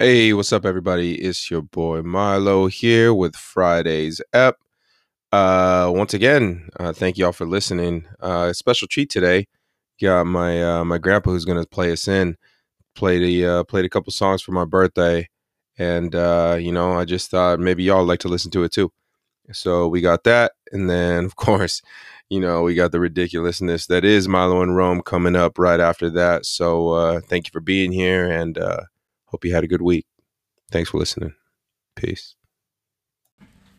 Hey, what's up, everybody? It's your boy Milo here with Friday's ep. Uh, once again, uh, thank y'all for listening. Uh, special treat today. Got my uh, my grandpa who's gonna play us in. Played a uh, played a couple songs for my birthday, and uh, you know, I just thought maybe y'all like to listen to it too. So we got that, and then of course, you know, we got the ridiculousness that is Milo and Rome coming up right after that. So uh, thank you for being here, and uh, hope you had a good week. Thanks for listening. Peace.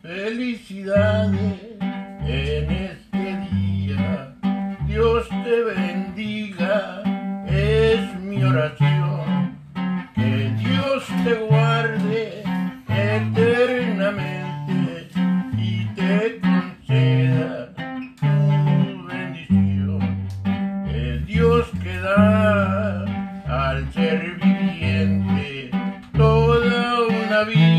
Felicidades en este día, Dios te bendiga, es mi oración. Que Dios te guarde eternamente y te conceda tu bendición. El Dios que da al ser viviente toda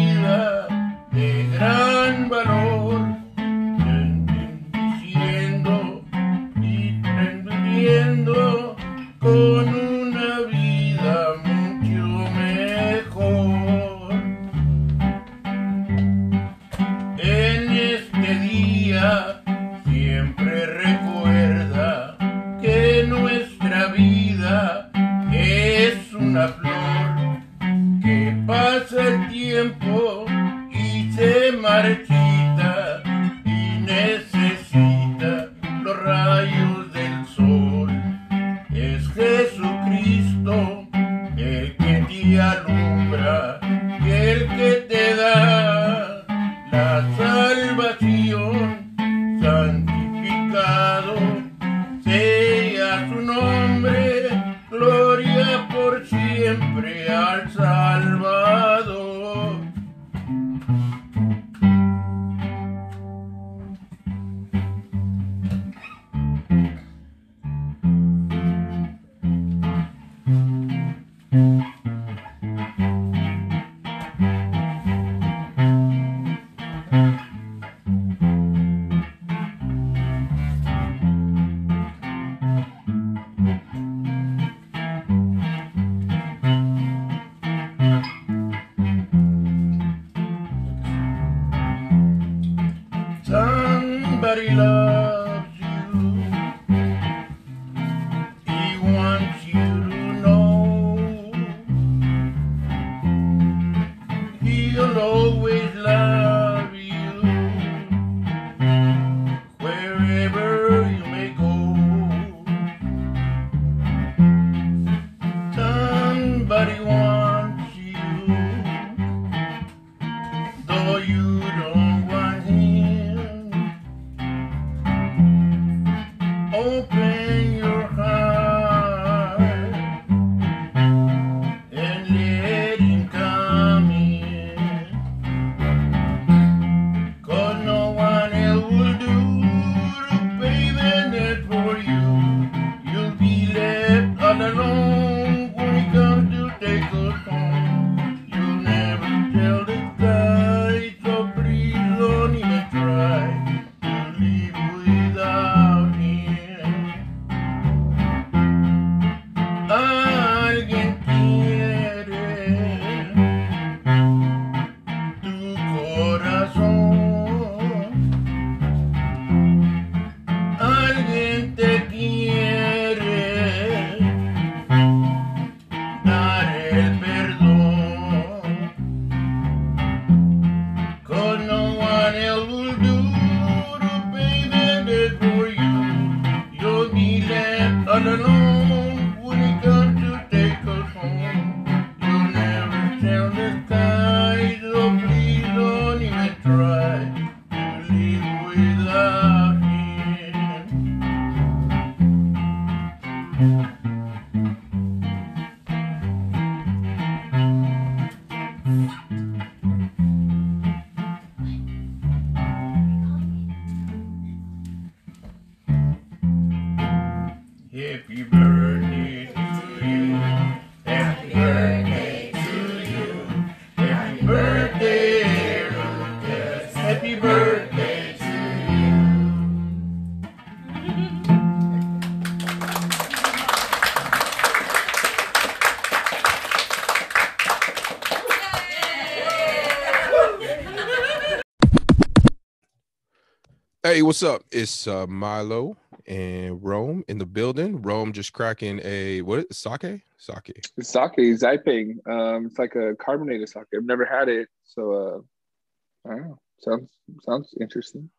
what's up? It's uh, Milo and Rome in the building. Rome just cracking a what? Sake? Sake. It's sake, Zaiping. Um, it's like a carbonated sake. I've never had it, so uh, I don't know. Sounds sounds interesting.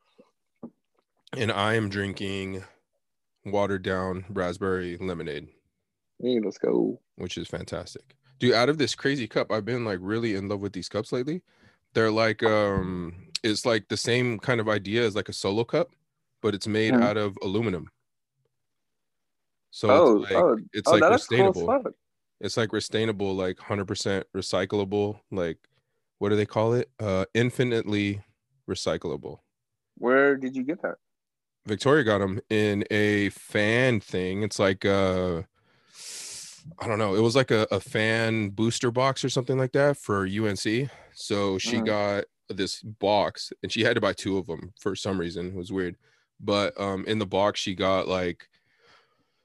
And I am drinking watered down raspberry lemonade, Hey, let's go. which is fantastic. Dude, out of this crazy cup, I've been like really in love with these cups lately. They're like um it's like the same kind of idea as like a solo cup, but it's made Mhm. out of aluminum. So oh, it's like oh, it's oh, like that's cool sustainable. it's like sustainable like 100% recyclable like what do they call it uh infinitely recyclable Where did you get that? victoria got them in a fan thing it's like uh i don't know it was like a, a fan booster box or something like that for unc so she Mhm. got this box and she had to buy two of them for some reason it was weird but um in the box she got like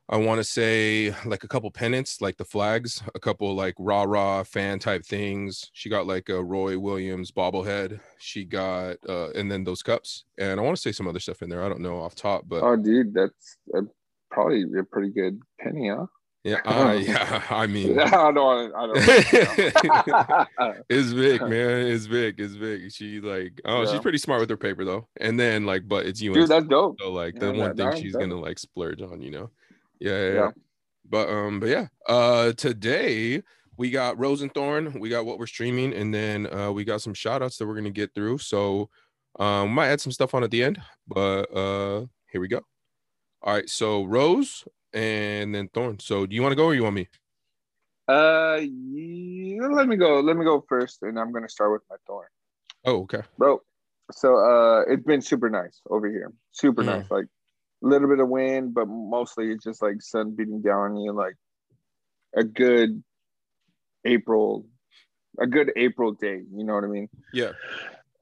I want to say like a couple pennants, like the flags, a couple like rah rah fan type things. She got like a Roy Williams bobblehead. She got uh and then those cups. And I want to say some other stuff in there. I don't know off top, but Oh, dude, that's uh, probably a pretty good penny, huh? Yeah, uh, yeah. I mean, I don't. I don't. it's big, man. It's big. It's big. She like, oh, she's pretty smart with her paper though. And then like, but it's you. dude, that's dope. So like Yeah, the one thing she's that- gonna like splurge on, you know. Yeah, yeah, yeah. Yeah. But um, but yeah. Uh today we got Rose and Thorn, we got what we're streaming, and then uh we got some shout outs that we're gonna get through. So um might add some stuff on at the end, but uh here we go. All right, so Rose and then Thorn. So do you want to go or you want me? Uh, yeah, let me go. Let me go first, and I'm gonna start with my thorn, Oh, okay. bro. So, uh, it's been super nice over here. Super Mm. nice. Like a little bit of wind, but mostly it's just like sun beating down on you. Like a good April, a good April day. You know what I mean? Yeah.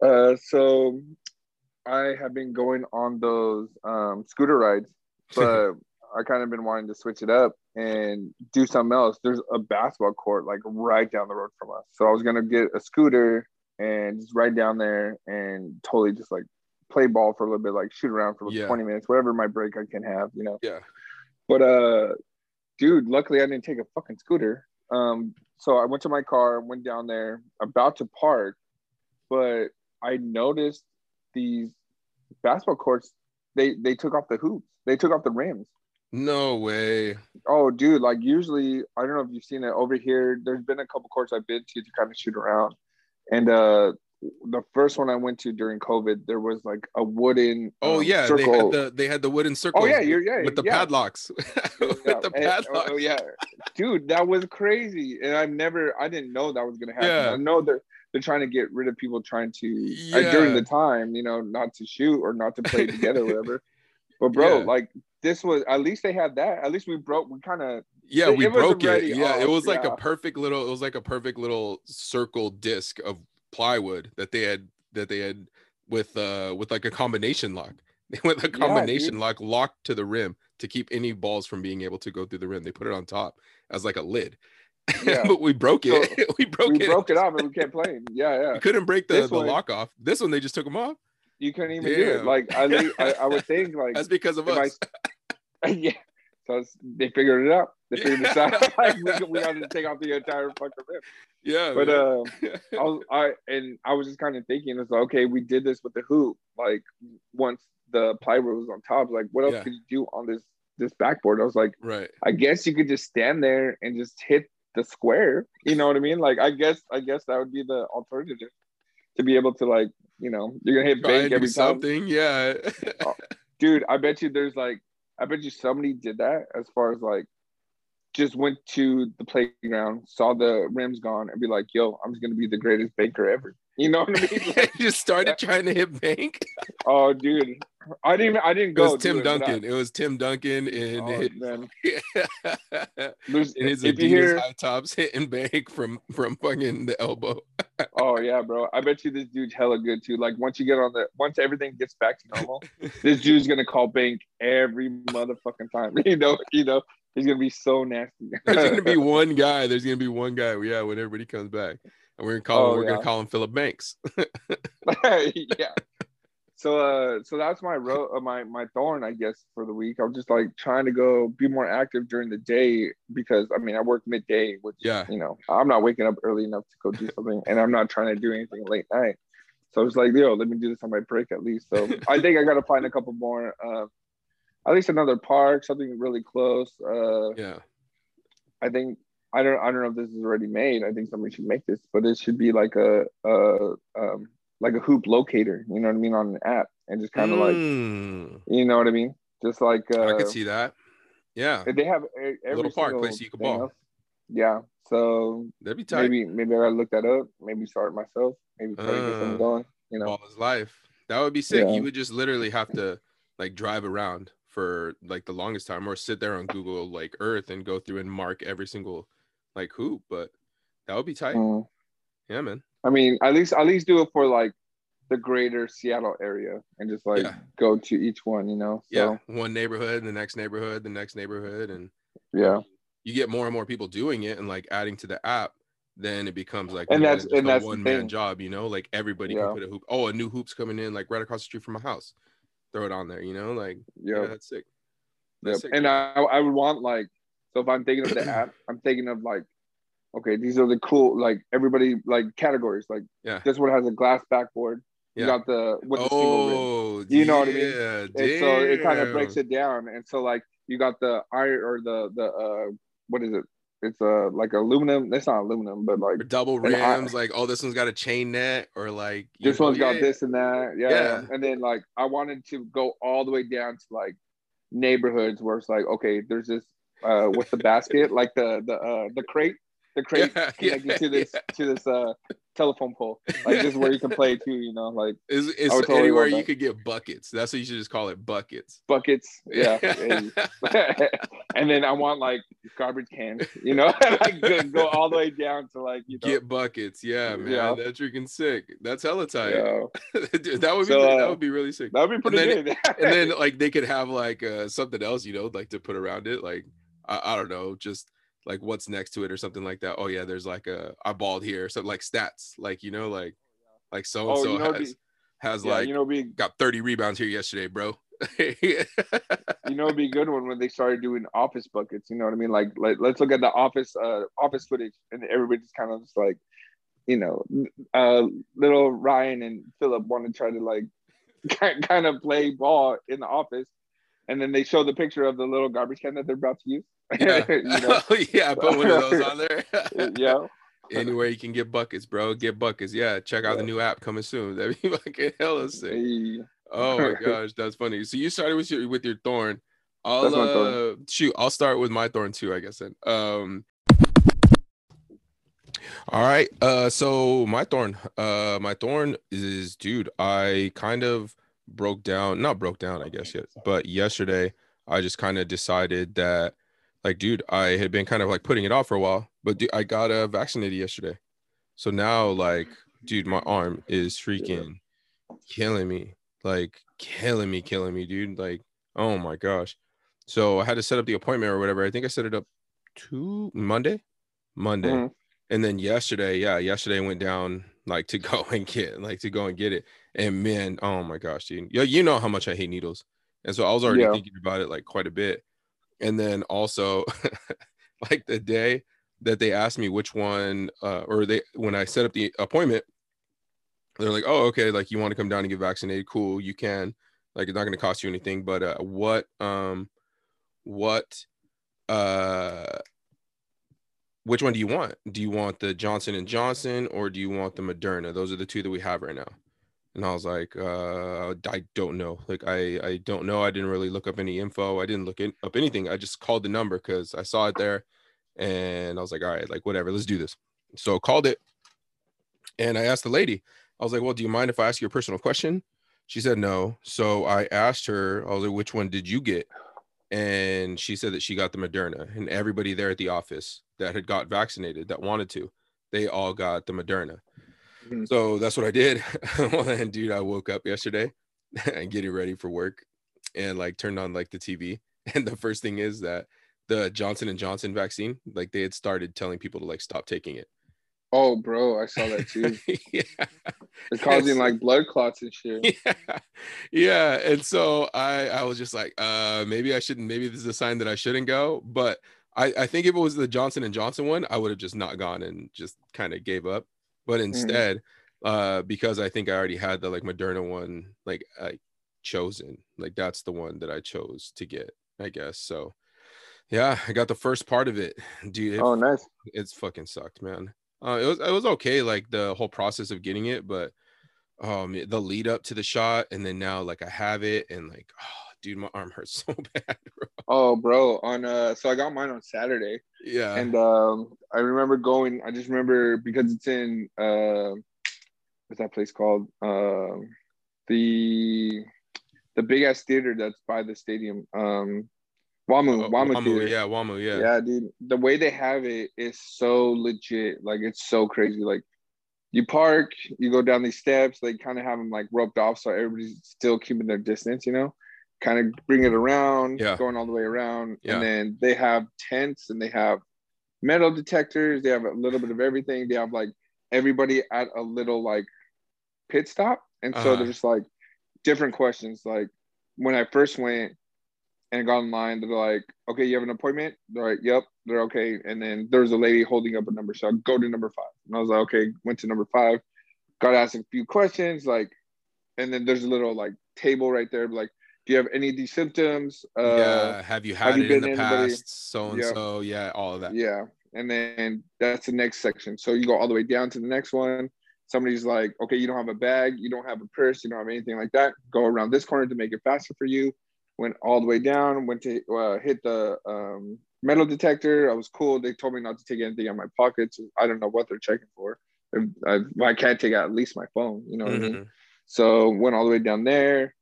Uh, so I have been going on those um, scooter rides, but I kind of been wanting to switch it up and do something else. There's a basketball court like right down the road from us, so I was gonna get a scooter and just ride down there and totally just like play ball for a little bit, like shoot around for like Yeah. 20 minutes, whatever my break I can have, you know. Yeah. But uh, dude, luckily I didn't take a fucking scooter. Um, so I went to my car, went down there, about to park, but I noticed these basketball courts. They they took off the hoops. They took off the rims. No way. Oh, dude! Like usually, I don't know if you've seen it over here. There's been a couple courts I've been to to kind of shoot around, and uh, the first one I went to during COVID, there was like a wooden. Oh um, yeah, they had the they had the wooden circle. Oh yeah, you're yeah with the yeah. padlocks. with Yeah, the and- padlocks. oh, yeah, dude, that was crazy, and I've never, I didn't know that was gonna happen. Yeah. I know they're they're trying to get rid of people trying to uh, during the time, you know, not to shoot or not to play together, or whatever. But bro, Yeah. like this was at least they had that. At least we broke. We kind of Yeah, we broke it. Yeah, it was like yeah. a perfect little. It was like a perfect little circle disc of plywood that they had that they had with uh with like a combination lock. They went a combination dude. lock locked to the rim to keep any balls from being able to go through the rim. They put it on top as like a lid. Yeah. but we broke it. we broke we it. broke it off and we kept playing. Yeah, yeah. We couldn't break the, This the one- lock off. This one they just took them off. You couldn't even do it. Like I, I, I would think like That's because of if I- us. yeah. So they figured it out. They figured this out. like we, we had to take off the entire fucking rim. yeah, But man. uh, I was I and I was just kind of thinking, it's like, okay, we did this with the hoop. Like once the plywood was on top, like what else Yeah. could you do on this this backboard? I was like, right. I guess you could just stand there and just hit the square. You know what I mean? Like I guess I guess that would be the alternative to be able to like you know you're gonna hit Try bank every time. something. Yeah. Uh, dude, I bet you there's like I bet you somebody did that as far as like just went to the playground, saw the rims gone, and be like, "Yo, I'm just gonna be the greatest banker ever." You know what I mean? Like, just started trying to hit bank. oh, dude, I didn't. I didn't go. It was Tim it, but I- Duncan. It was Tim Duncan and oh, his, man. There's, his Adidas hear, high tops hitting bank from from fucking the elbow. oh yeah, bro. I bet you this dude's hella good too. Like once you get on the, once everything gets back to normal, this dude's gonna call bank every motherfucking time. You know, you know, he's gonna be so nasty. There's gonna be one guy. There's gonna be one guy. Yeah, when everybody comes back, and we're gonna call him. Oh, we're yeah. gonna call him Philip Banks. yeah. so uh so that's my ro- uh, my my thorn i guess for the week i'm just like trying to go be more active during the day because i mean i work midday which Yeah. you know i'm not waking up early enough to go do something and i'm not trying to do anything late night so I was like yo let me do this on my break at least so i think i gotta find a couple more uh at least another park something really close uh Yeah. I think I don't I don't know if this is already made. I think somebody should make this, but it should be like a a um like a hoop locator. You know what I mean on an app, and just kind of like Mm, you know what I mean, just like uh, I could see that. Yeah. they have every Little park, place you can ball. else. Yeah, so That'd be tight. maybe maybe I gotta look that up. Maybe start it myself. Maybe try to get something Uh, going. You know, all his life. That would be sick. Yeah. You would just literally have to like drive around for like the longest time or sit there on Google like Earth and go through and mark every single like hoop. But that would be tight. Mm. Yeah, man. I mean, at least at least do it for like the greater Seattle area and just like Yeah. go to each one. You know, Yeah. One neighborhood, the next neighborhood, the next neighborhood. And yeah. you get more and more people doing it and like adding to the app. Then it becomes like And that's- and a that's one man job, you know, like everybody Yeah. can put a hoop. Oh, a new hoop's coming in like right across the street from my house. Throw it on there, you know, like yeah, Yeah. that's sick. Yep. Sick. And. I, I would want like, so if I'm thinking of the app, I'm thinking of like, okay, these are the cool, like everybody, like categories. Like Yeah. this one has a glass backboard. You Yeah. got the with the single rim. Oh, You know what I mean? Yeah, so it kind of breaks it down. And so like you got the iron or the the uh what is it? It's uh like aluminum. It's not aluminum, but like Or double I- rims, like oh, this one's got a chain net, or like this know, one's got this and that. Yeah. Yeah. And then like I wanted to go all the way down to like neighborhoods where it's like, okay, there's this uh what's the basket? like the the uh the crate, the crate Yeah, connected yeah, to this to this uh telephone pole. Like this is where you can play too, you know, like Is it's totally anywhere you could get buckets. That's what you should just call it, buckets. buckets. Yeah. and then I want like garbage cans, you know, like go, go all the way down to like you know Get buckets, yeah, man. Yeah. That's freaking sick. That's hella tight. yeah. Dude, that would be So, that uh, would be really sick. That'd be pretty then- good. and then like they could have like uh something else, you know, like to put around it, like I, I don't know, just like what's next to it or something like that. Oh yeah, there's like a I balled here, so like stats, like you know, like like so and so you know, it'd has be- has yeah, like you know, be got 30 rebounds here yesterday, bro. you know, it'd be a good one when they started doing office buckets. You know what I mean? Like, like let's look at the office, uh, office footage, and everybody just kind of just like, you know, uh, little Ryan and Philip want to try to like, kind of play ball in the office, and then they show the picture of the little garbage can that they're about to use. yeah. you know, yeah, put one of those on there. yeah. Anywhere you can get buckets, bro. Get buckets. Yeah, check out the new app coming soon. That'd be fucking hella sick. Hey, Oh my gosh, that's funny. So you started with your with your thorn. I'll uh, shoot. I'll start with my thorn too. I guess then. Um. All right. Uh. So my thorn. Uh. My thorn is, dude. I kind of broke down. Not broke down. I guess yet. But yesterday, I just kind of decided that, like, dude, I had been kind of like putting it off for a while. But dude, I got uh, vaccinated yesterday. So now, like, dude, my arm is freaking killing me like killing me, killing me, dude. Like, oh my gosh. So I had to set up the appointment or whatever. I think I set it up to Monday, Monday, Mhm. and then yesterday, yeah, yesterday I went down like to go and get like to go and get it. And man, oh my gosh, dude, yeah, you know how much I hate needles, and so I was already Yeah. thinking about it like quite a bit. And then also, like the day that they asked me which one, uh, or they when I set up the appointment, they're like, oh, okay, like you want to come down and get vaccinated, cool, you can. Like it's not going to cost you anything, but uh, what, um, what, uh, which one do you want? Do you want the Johnson and Johnson or do you want the Moderna? Those are the two that we have right now. And I was like, uh, I don't know. Like I, I don't know. I didn't really look up any info. I didn't look in, up anything. I just called the number because I saw it there, and I was like, all right, like whatever, let's do this. So I called it, and I asked the lady. I was like, well, do you mind if I ask you a personal question? She said no. So I asked her, I was like, which one did you get? And she said that she got the Moderna, and everybody there at the office that had got vaccinated that wanted to, they all got the Moderna. Mhm. So that's what I did. and dude, I woke up yesterday and getting ready for work and like turned on like the TV. And the first thing is that the Johnson and Johnson vaccine, like they had started telling people to like stop taking it. Oh, bro, I saw that too. yeah. It's causing Yes. like blood clots and shit. yeah yeah and so i i was just like uh maybe i shouldn't maybe this is a sign that i shouldn't go but i i think if it was the johnson and johnson one i would have just not gone and just kind of gave up but instead uh because i think i already had the like moderna one like i chosen like that's the one that i chose to get i guess so yeah i got the first part of it dude it Oh, nice. it's fucking sucked, man. Uh, it was it was okay, like the whole process of getting it, but um, the lead up to the shot, and then now like I have it, and like, oh, dude, my arm hurts so bad, bro. Oh, bro. On uh, so I got mine on Saturday, Yeah, and um, I remember going. I just remember because it's in uh, what's that place called? Um, the the big ass theater that's by the stadium. Um, Wamu, Oh, Wamu, Wamu, theater. yeah, Wamu, yeah, yeah dude the way they have it is so legit like it's so crazy like you park you go down these steps they kind of have them like roped off so everybody's still keeping their distance you know kind of bring it around Yeah. going all the way around Yeah. and then they have tents and they have metal detectors they have a little bit of everything they have like everybody at a little like pit stop and so Uh-huh. there's like different questions like when i first went and got online. They're like, okay, you have an appointment? They're like, yep. They're okay. And then there's a lady holding up a number. So I go to number five. And I was like, okay, went to number five, got asked a few questions, like, and then there's a little like table right there, like, do you have any of these symptoms? Uh, yeah. Have you had have you it in the anybody- past? So and so, yeah, all of that. yeah. And then that's the next section. So you go all the way down to the next one. Somebody's like, okay, you don't have a bag, you don't have a purse, you don't have anything like that. Go around this corner to make it faster for you. Went all the way down, went to uh, hit the um, metal detector. I was cool. They told me not to take anything out of my pockets. I don't know what they're checking for. If I, I can't take out at least my phone, you know what I mean? Mhm. So went all the way down there,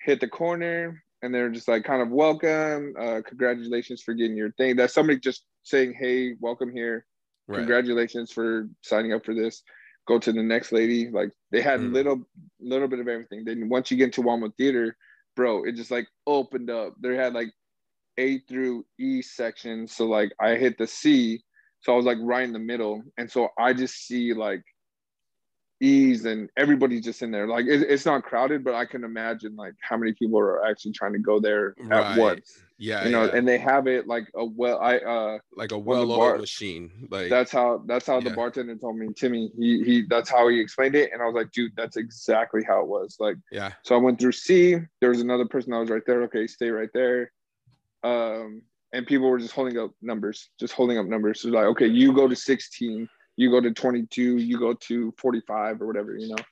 hit the corner, and they're just like kind of welcome, uh, congratulations for getting your thing. That's somebody just saying, hey, welcome here, Right. congratulations for signing up for this. Go to the next lady. Like they had Mm. little little bit of everything. Then once you get into Wamu Theater, bro, it just like opened up. They had like A through E sections. So like I hit the C, so I was like right in the middle, and so I just see like E's and everybody's just in there. Like it, it's not crowded, but I can imagine like how many people are actually trying to go there at Right. once. Yeah, You know, yeah. and they have it like a well. I uh like a well-oiled bar- machine. Like that's how that's how the bartender told me timmy he he that's how he explained it and i was like dude that's exactly how it was like yeah, so i went through c there was another person that was right there okay stay right there um and people were just holding up numbers just holding up numbers so like okay you go to 16 you go to 22 you go to 45 or whatever you know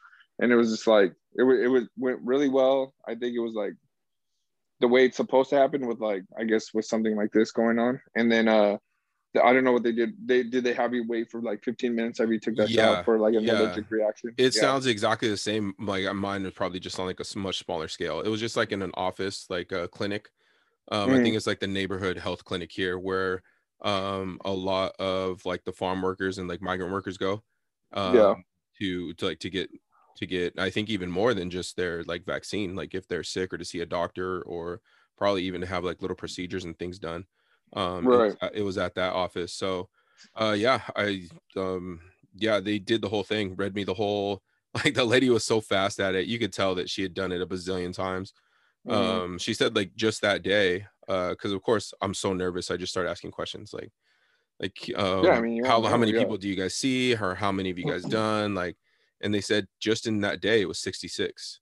and it was just like it, it was went really well i think it was like the way it's supposed to happen with like i guess with something like this going on and then uh I don't know what they did. They did they have you wait for like 15 minutes after you took that Yeah, shot for like an yeah. allergic reaction? it Yeah. sounds exactly the same. Like uh, mine was probably just on like a much smaller scale. It was just like in an office, like a clinic. Um, I Mhm. think it's like the neighborhood health clinic here, where um a lot of like the farm workers and like migrant workers go. Um, Yeah. To to like to get to get I think even more than just their like vaccine, like if they're sick or to see a doctor or probably even to have like little procedures and things done. Um, it was Right. at- it was at that office. So, uh, yeah, I um yeah, they did the whole thing, read me the whole like the lady was so fast at it. You could tell that she had done it a bazillion times. Mhm. Um, she said like just that day, uh, because of course I'm so nervous, I just started asking questions like like um I mean, how how many yeah. people do you guys see or how many have you guys done? Like and they said just in that day it was 66.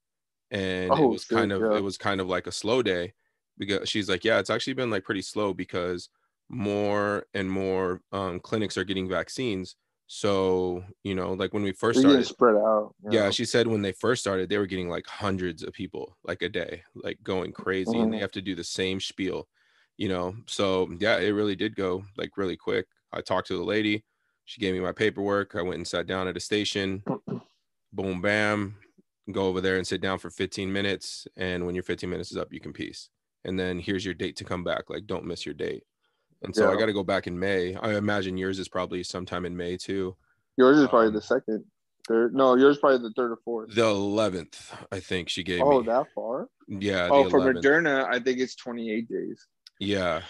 And it Oh, was kind of yeah. it was kind of like a slow day because she's like, Yeah, it's actually been like pretty slow because more and more um clinics are getting vaccines. So, you know, like when we first started, spread out. yeah, she said when they first started, they were getting like hundreds of people like a day, like going crazy, and they Mhm. have to do the same spiel, you know. So yeah, it really did go like really quick. I talked to the lady, she gave me my paperwork. I went and sat down at a station, boom, bam, go over there and sit down for 15 minutes. And when your 15 minutes is up, you can peace. And then here's your date to come back. Like, don't miss your date. And so I got to go back in May. I imagine yours is probably sometime in May too. Yours is probably um, the second, third. No, yours is probably the third or fourth. The 11th, I think she gave oh, me. that far? Yeah. Oh, for 11th. Moderna, I think it's 28 days. Yeah.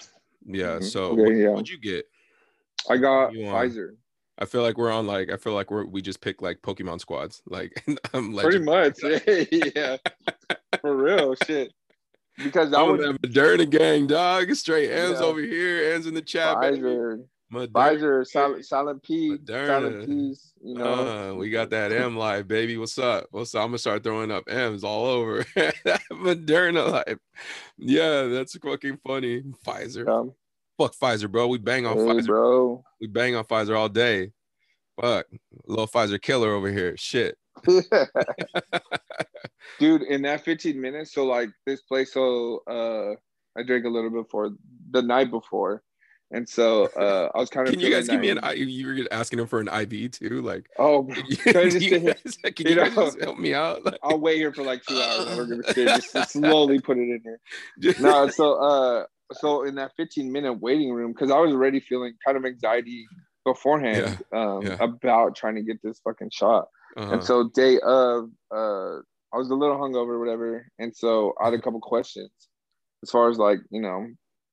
Yeah. Mhm. So Okay, what, yeah. what'd you get? I got Pfizer. I feel like we're on like I feel like we're we just pick like Pokemon squads. Like I'm Pretty legend. much. yeah. For real. Shit. Because I I'm would that Moderna gang, dog. Straight hands Yeah. over here, hands in the chat. Pfizer, Pfizer, Silent, Silent P, Moderna. Silent P's, you know. Uh, we got that M life, baby. What's up? What's up? I'm gonna start throwing up M's all over. Moderna life. Yeah, that's fucking funny. Pfizer. Um, Fuck Pfizer, bro. We bang on hey, Pfizer. bro. We bang on Pfizer all day. Fuck. Little Pfizer killer over here. Shit. Dude, in that 15 minutes, so like this place, so uh I drank a little bit before the night before. And so uh I was kind of Can you guys give me an I You were asking him for an IV too? Like, Oh, can you, Can I just you say- guys, can you you guys know- help me out? Like, I'll wait here for like two hours and we're gonna just, just slowly put it in here. just- No, so uh so in that 15 minute waiting room, because I was already feeling kind of anxiety beforehand um yeah. about trying to get this fucking shot. Uh-huh. And so day of, uh, I was a little hungover, whatever. And so I had a couple questions as far as like, you know,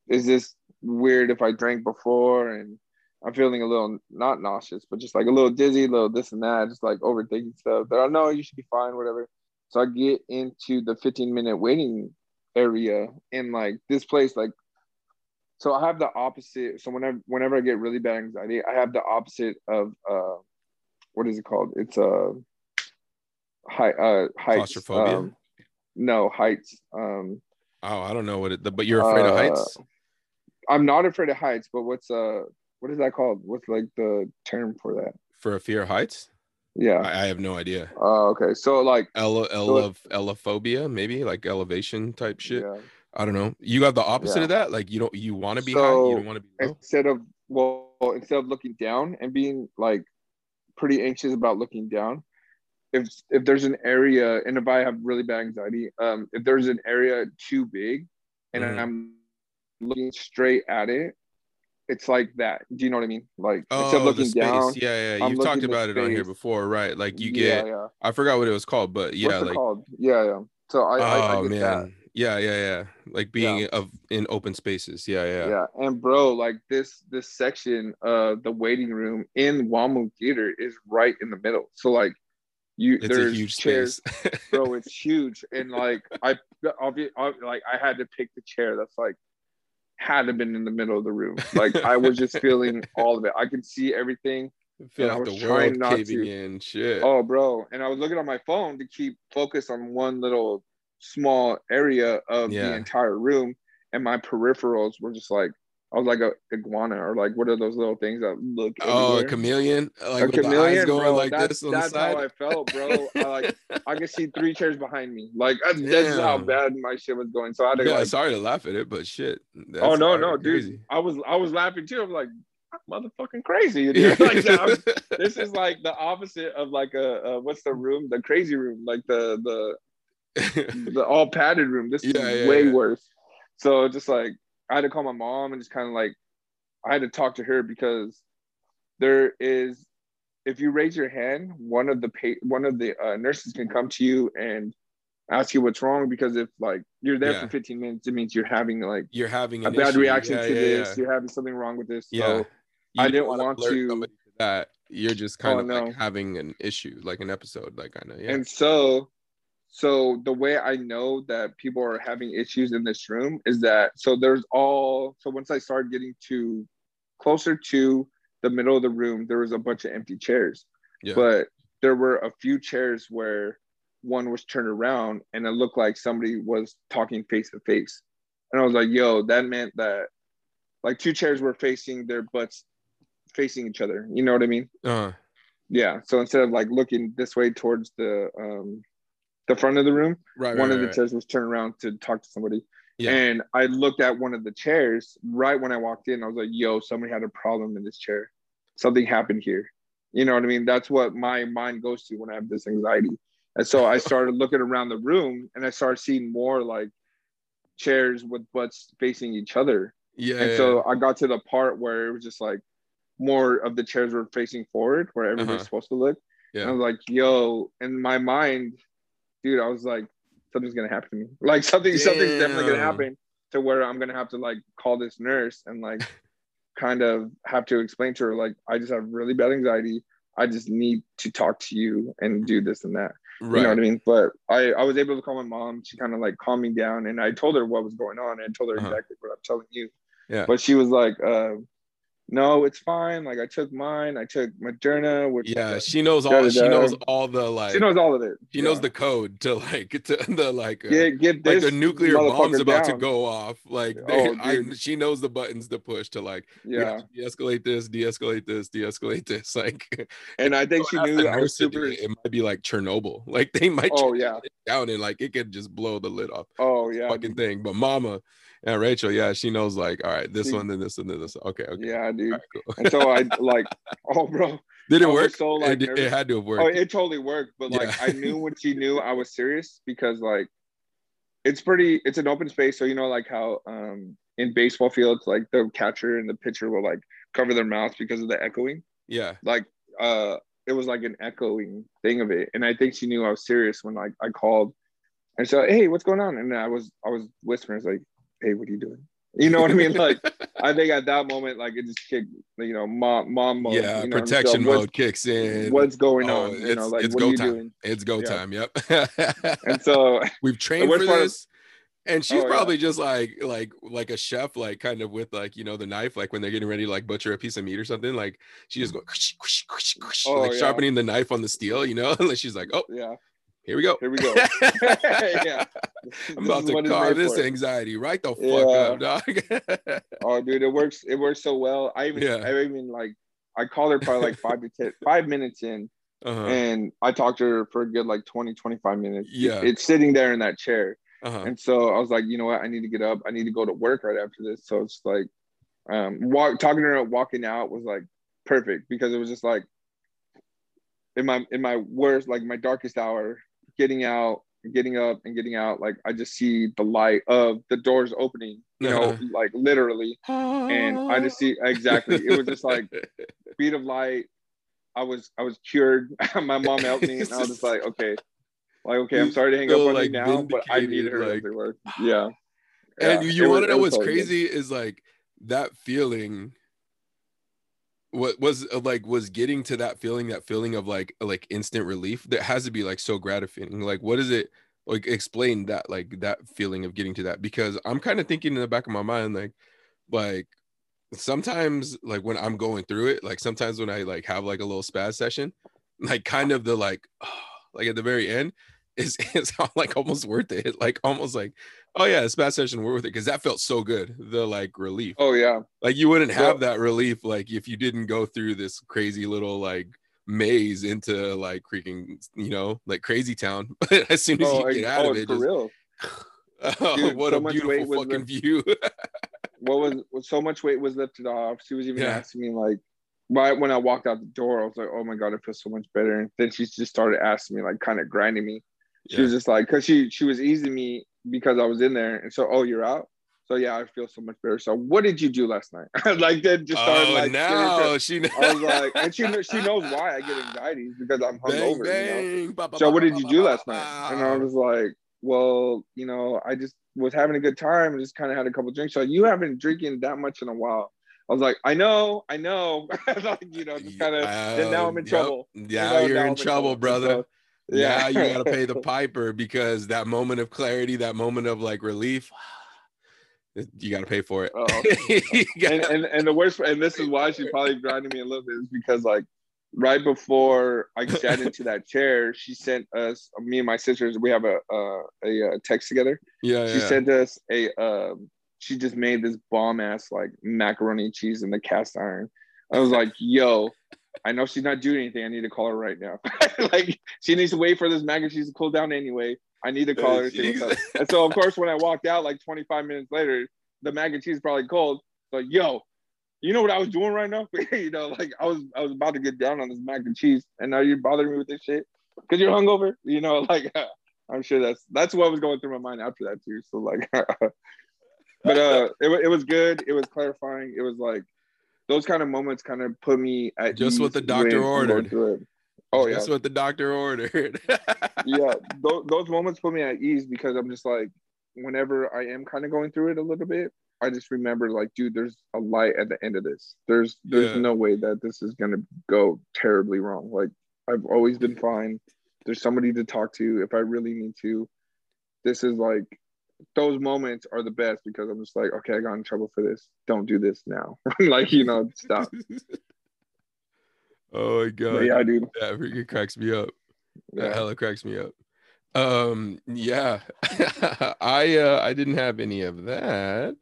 is this weird if I drank before and I'm feeling a little not nauseous, but just like a little dizzy, a little this and that, just like overthinking stuff. That I know you should be fine, whatever. So I get into the 15 minute waiting area and like this place, like so I have the opposite. So whenever whenever I get really bad anxiety, I have the opposite of uh what is it called? It's a uh, high uh heights. Claustrophobia? Um, no heights. Um, oh, I don't know what it. But you're afraid of uh, heights. I'm not afraid of heights, but what's uh what is that called? What's like the term for that? For a fear of heights? Yeah. I, I have no idea. Uh, okay. So like Ele, So ele, elephobia, maybe like elevation type shit. yeah. I don't know. You got the opposite Yeah. of that. Like you don't. You want to be high. So, You don't want to be low. instead of well instead of looking down and being like pretty anxious about looking down if if there's an area and if i have really bad anxiety um if there's an area too big and Mhm. i'm looking straight at it it's like that do you know what i mean like instead of Oh, the looking space. down Yeah, yeah. You've talked about it on here before, right? Like you get. yeah yeah. I forgot what it was called, but yeah, what's like. yeah yeah so i I, I oh get man. that Yeah, yeah, yeah. Like being of in open spaces. Yeah, yeah. yeah. and bro like this this section of the waiting room in Wamu theater is right in the middle so like you It's there's chairs bro it's huge and like i I'll, like i had to pick the chair that's like had to been in the middle of the room like i was just feeling all of it i could see everything Feel I was the trying world not caving to. in. Shit. oh bro and i was looking on my phone to keep focus on one little small area of Yeah. the entire room and my peripherals were just like i was like a iguana or like what are those little things that look Oh, a chameleon, like a with the eyes chameleon, going bro. like that's this on that's the side. how I felt, bro. I like I could see three chairs behind me. Like that's, that's how bad my shit was going. So I had to yeah, like, sorry to laugh at it, but shit. Oh no, no, dude. crazy. I was I was laughing too. I'm like, motherfucking crazy. like, this is like the opposite of like a, a what's the room? The crazy room, like the the the all padded room. This Yeah, is yeah, way yeah. worse. So just like I had to call my mom and just kind of like I had to talk to her because there is if you raise your hand, one of the pa- one of the uh, nurses can come to you and ask you what's wrong because if like you're there for 15 minutes, it means you're having like You're having a bad issue. reaction to this. You're having something wrong with this. yeah. So You I didn't wanna want to- to that. You're just kind Oh, of no. like having an issue, like an episode, like I know. yeah. And so, so the way I know that people are having issues in this room is that so there's all so once I started getting to closer to the middle of the room, there was a bunch of empty chairs, yeah. but there were a few chairs where one was turned around and it looked like somebody was talking face to face, and I was like, "Yo, that meant that like two chairs were facing their butts facing each other." You know what I mean? uh, yeah so instead of like looking this way towards the um the front of the room right. one right, of the right. chairs was turned around to talk to somebody Yeah. and i looked at one of the chairs right when i walked in i was like yo somebody had a problem in this chair something happened here you know what i mean that's what my mind goes to when i have this anxiety and so i started looking around the room and i started seeing more like chairs with butts facing each other Yeah. and yeah, so I got to the part where it was just like more of the chairs were facing forward where everybody's Uh-huh. supposed to look. yeah. And I was like, yo, in my mind, dude, I was like, something's gonna happen to me. Like something, something's definitely gonna happen to where I'm gonna have to like call this nurse and like kind of have to explain to her like I just have really bad anxiety. I just need to talk to you and do this and that. right. You know what I mean? But I, I was able to call my mom. She kind of like calmed me down and I told her what was going on and told her Uh-huh. exactly what I'm telling you. Yeah. But she was like, uh, no, it's fine. Like I took mine. I took Moderna, which Yeah, like- she knows all. Da-da-da. She knows all the like. she knows all of it. She knows the code to like to the like. Uh, get get like this the nuclear bomb's about to go off. Like they, Oh, I, she knows the buttons to push to like Yeah, de-escalate this, de-escalate this, de-escalate this. Like and I think she knew I was nurse to do super. it, it might be like Chernobyl. Like they might Oh yeah, down and like it could just blow the lid off oh yeah, fucking thing. But Mama and Rachel, yeah, she knows like all right, this She- one, then this, and then this. Okay, okay. yeah, dude. Right, cool. And so I like, oh bro, Did it work? so, like, it, it had to have Oh, worked. it totally worked. But like, Yeah. I knew when she knew I was serious because like, it's pretty. It's an open space, so you know, like how um in baseball fields, like the catcher and the pitcher will like cover their mouths because of the echoing. yeah. Like, uh, it was like an echoing thing of it, and I think she knew I was serious when like I called and said, "Hey, what's going on?" And I was I was whispering, it's like, "Hey, what are you doing?" You know what I mean? Like, I think at that moment, like it just kicked, you know, mom, mom mode. yeah, you know, protection what's- mode kicks in. What's going Oh, on? You it's- know, like it's what go are you time. doing? It's go Yeah. time. Yep. And so, We've trained for part of- this. And she's Oh, yeah. probably just like like like a chef, like kind of with like you know the knife, like when they're getting ready to like butcher a piece of meat or something. Like she just mm. go Oh, like yeah. sharpening the knife on the steel, you know. And she's like, "Oh, yeah, here we go. here we go. yeah, I'm about to carve this anxiety right the fuck Yeah. up, dog." Oh, dude, it works. It works so well. I even, Yeah. I even like, I called her probably like five to ten, five minutes in, uh-huh. and I talked to her for a good like 20, 25 minutes. Yeah. it's sitting there in that chair. Uh-huh. And so I was like, you know what? I need to get up. I need to go to work right after this. So it's like, um, walk talking to her, walking out was like perfect because it was just like in my in my worst, like my darkest hour, getting out, getting up, and getting out. Like I just see the light of the doors opening. You know, Uh-huh. like literally, and I just see exactly. It was just like speed of light. I was I was cured. my mom helped me, and I was just like, okay, like okay, I'm sorry to hang up on like, you now, but I need her like- everywhere. Yeah. and Yeah, you it want to know what's totally good. crazy is like that feeling what was uh, like was getting to that feeling that feeling of like like instant relief? That has to be like so gratifying. Like what is it like explain that like that feeling of getting to that? Because i'm kind of thinking in the back of my mind like like sometimes like when i'm going through it like sometimes when i like have like a little spaz session like kind of the like like at the very end is is like almost worth it. Like almost like oh yeah spaz session worth it because that felt so good the like relief Oh yeah. like you wouldn't have that relief like if you didn't go through this crazy little like maze into like creaking, you know like crazy town but as soon as Oh, you get I- out oh, of it for just, real. oh, Dude, what so a beautiful fucking the- view What was, was so much weight was lifted off. She was even Yeah. asking me like, right when I walked out the door, I was like, oh my god, I feel so much better. And then she just started asking me like, kind of grinding me. She was just like, cause she she was easing me because I was in there, and so oh you're out. So yeah, I feel so much better. So what did you do last night? like then just started oh like now she I was like, and she she knows why I get anxiety because I'm bang hungover. You know? bang ba, ba, So what did you do last night? And I was like, well, you know, I just was having a good time and just kind of had a couple drinks. So you haven't drinking that much in a while. I was like, I know, I know. like, you know, just kind of. and now uh, I'm in Yep. trouble. yeah You know, you're in I'm trouble brother So, yeah you gotta pay the piper because that moment of clarity that moment of like relief you gotta pay for it Oh. And, gotta- and and the worst, and this is why she's probably grinding me a little bit, is because like right before I sat into that chair, she sent us, me and my sisters, we have a a, a, text together. yeah She yeah. sent us a, um, she just made this bomb ass like macaroni and cheese in the cast iron. I was like, yo, I know she's not doing anything. I need to call her right now. like she needs to wait for this mac and cheese to cool down anyway. I need to call her. and. And so, of course, when I walked out like 25 minutes later, the mac and cheese is probably cold. Like, yo, you know what I was doing right now? you know, like I was I was about to get down on this mac and cheese, and now you're bothering me with this shit because you're hungover. You know, like I'm sure that's that's what was going through my mind after that too. So like, but uh, it it was good. It was clarifying. It was like those kind of moments kind of put me at Just what the doctor when I'm going ordered. Oh yeah, That's what the doctor ordered. yeah those, those moments put me at ease because i'm just like whenever i am kind of going through it a little bit I just remember like, dude, there's a light at the end of this. There's there's Yeah. no way that this is gonna go terribly wrong. Like I've always been fine. There's somebody to talk to if I really need to. This is like those moments are the best because I'm just like, okay, I got in trouble for this. Don't do this now. like, you know, stop. oh my god. But yeah, dude. That freaking cracks me up. That Yeah. hella cracks me up. Um, yeah. I uh I didn't have any of that.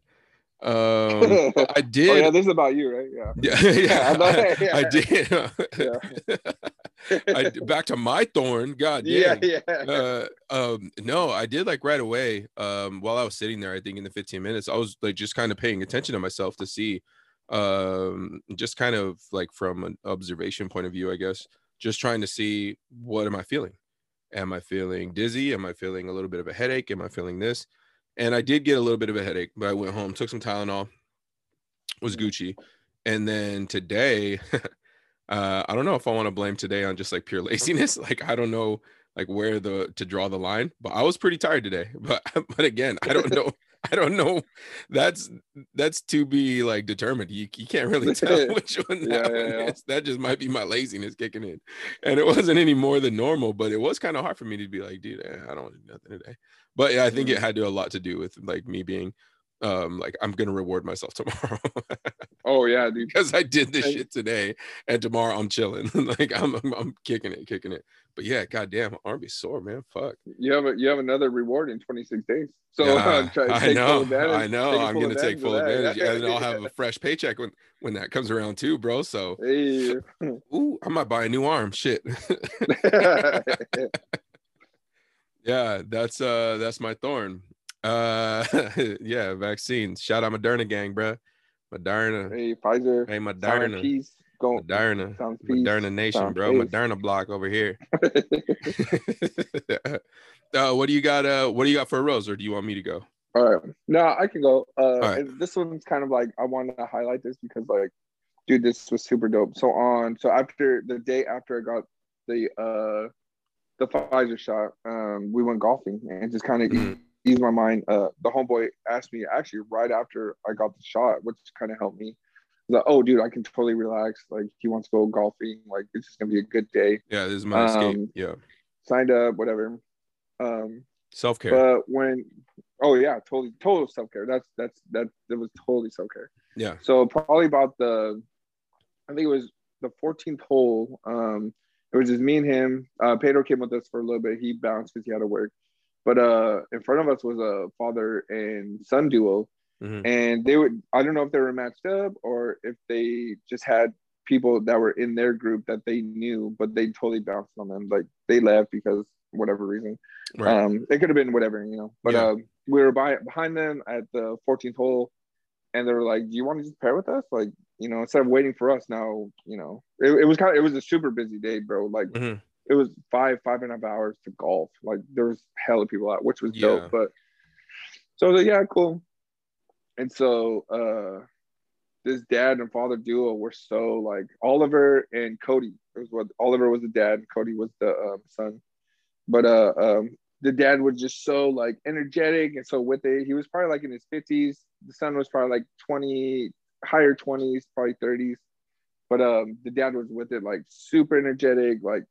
Um I Oh did yeah, this is about you, right? Yeah. yeah, yeah, I yeah. I did. I back to my thorn. God yeah, yeah. Uh, um, no, I did like right away. Um, while I was sitting there, I think in the 15 minutes, I was like just kind of paying attention to myself to see, um, just kind of like from an observation point of view, I guess, just trying to see what am I feeling? Am I feeling dizzy? Am I feeling a little bit of a headache? Am I feeling this? And I did get a little bit of a headache, but I went home, took some Tylenol, was Gucci. And then today, uh, I don't know if I want to blame today on just like pure laziness. Like I don't know like where the to draw the line, but I was pretty tired today. But but again, I don't know. I don't know. That's that's to be like determined. You, you can't really tell which one Yeah, that yeah, one yeah. That just might be my laziness kicking in. And it wasn't any more than normal, but it was kind of hard for me to be like, dude, eh, I don't want to do nothing today. But yeah, I think it Mhm. had to a lot to do with like me being um like I'm gonna reward myself tomorrow. Oh yeah, dude. because I did this And- shit today, and tomorrow I'm chilling. like I'm, I'm, I'm kicking it, kicking it. But yeah, goddamn, arm be sore, man. Fuck. You have a, you have another reward in 26 days. So Yeah, uh, try to I know, I know. I'm gonna take full advantage, and I'll have a fresh paycheck when when that comes around too, bro. So, Hey. ooh, I might buy a new arm. Shit. yeah, that's uh, that's my thorn. Uh, yeah, vaccines. Shout out Moderna gang, bro. Moderna. hey, Pfizer. Hey, Moderna. peace. Go. Moderna. Moderna Nation, bro. peace. Moderna block over here. uh, what do you got? Uh, what do you got for a rose, or do you want me to go? All right. No, I can go. Uh, right. this one's kind of like I want to highlight this because like, dude, this was super dope. So on, so after the day after I got the uh the Pfizer shot, um, we went golfing and just kind of Mhm. Eased my mind. Uh, the homeboy asked me actually right after I got the shot, which kind of helped me. He's Like, oh, dude, I can totally relax. Like, he wants to go golfing. Like, it's just gonna be a good day. Yeah, this is my escape. Um, Yeah, Signed up, whatever. Um, self care. but when, oh yeah, totally, total self care. That's that's that. That was totally self care. Yeah. So probably about the, I think it was the 14th hole. Um, it was just me and him. Uh, Pedro came with us for a little bit. He bounced because he had to work. But uh, in front of us was a father and son duo, Mhm. and they would. I don't know if they were matched up or if they just had people that were in their group that they knew, but they totally bounced on them. Like they left because whatever reason. Right. Um, it could have been whatever, you know. But Yeah. um, we were by, behind them at the 14th hole, and they were like, "Do you want to just pair with us? Like, you know, instead of waiting for us now, you know, it, it was kind of it was a super busy day, bro. Like, Mhm. It was five five and a half hours to golf. Like, there was hell of people out, which was Yeah. dope. But so I was like, yeah, cool. And so uh, this dad and father duo were so like Oliver and Cody. It was what Oliver was the dad, and Cody was the um, son. But uh, um, the dad was just so like energetic and so with it. He was probably like in his fifties. The son was probably like twenty, higher twenties, probably thirties. But um, the dad was with it, like super energetic, like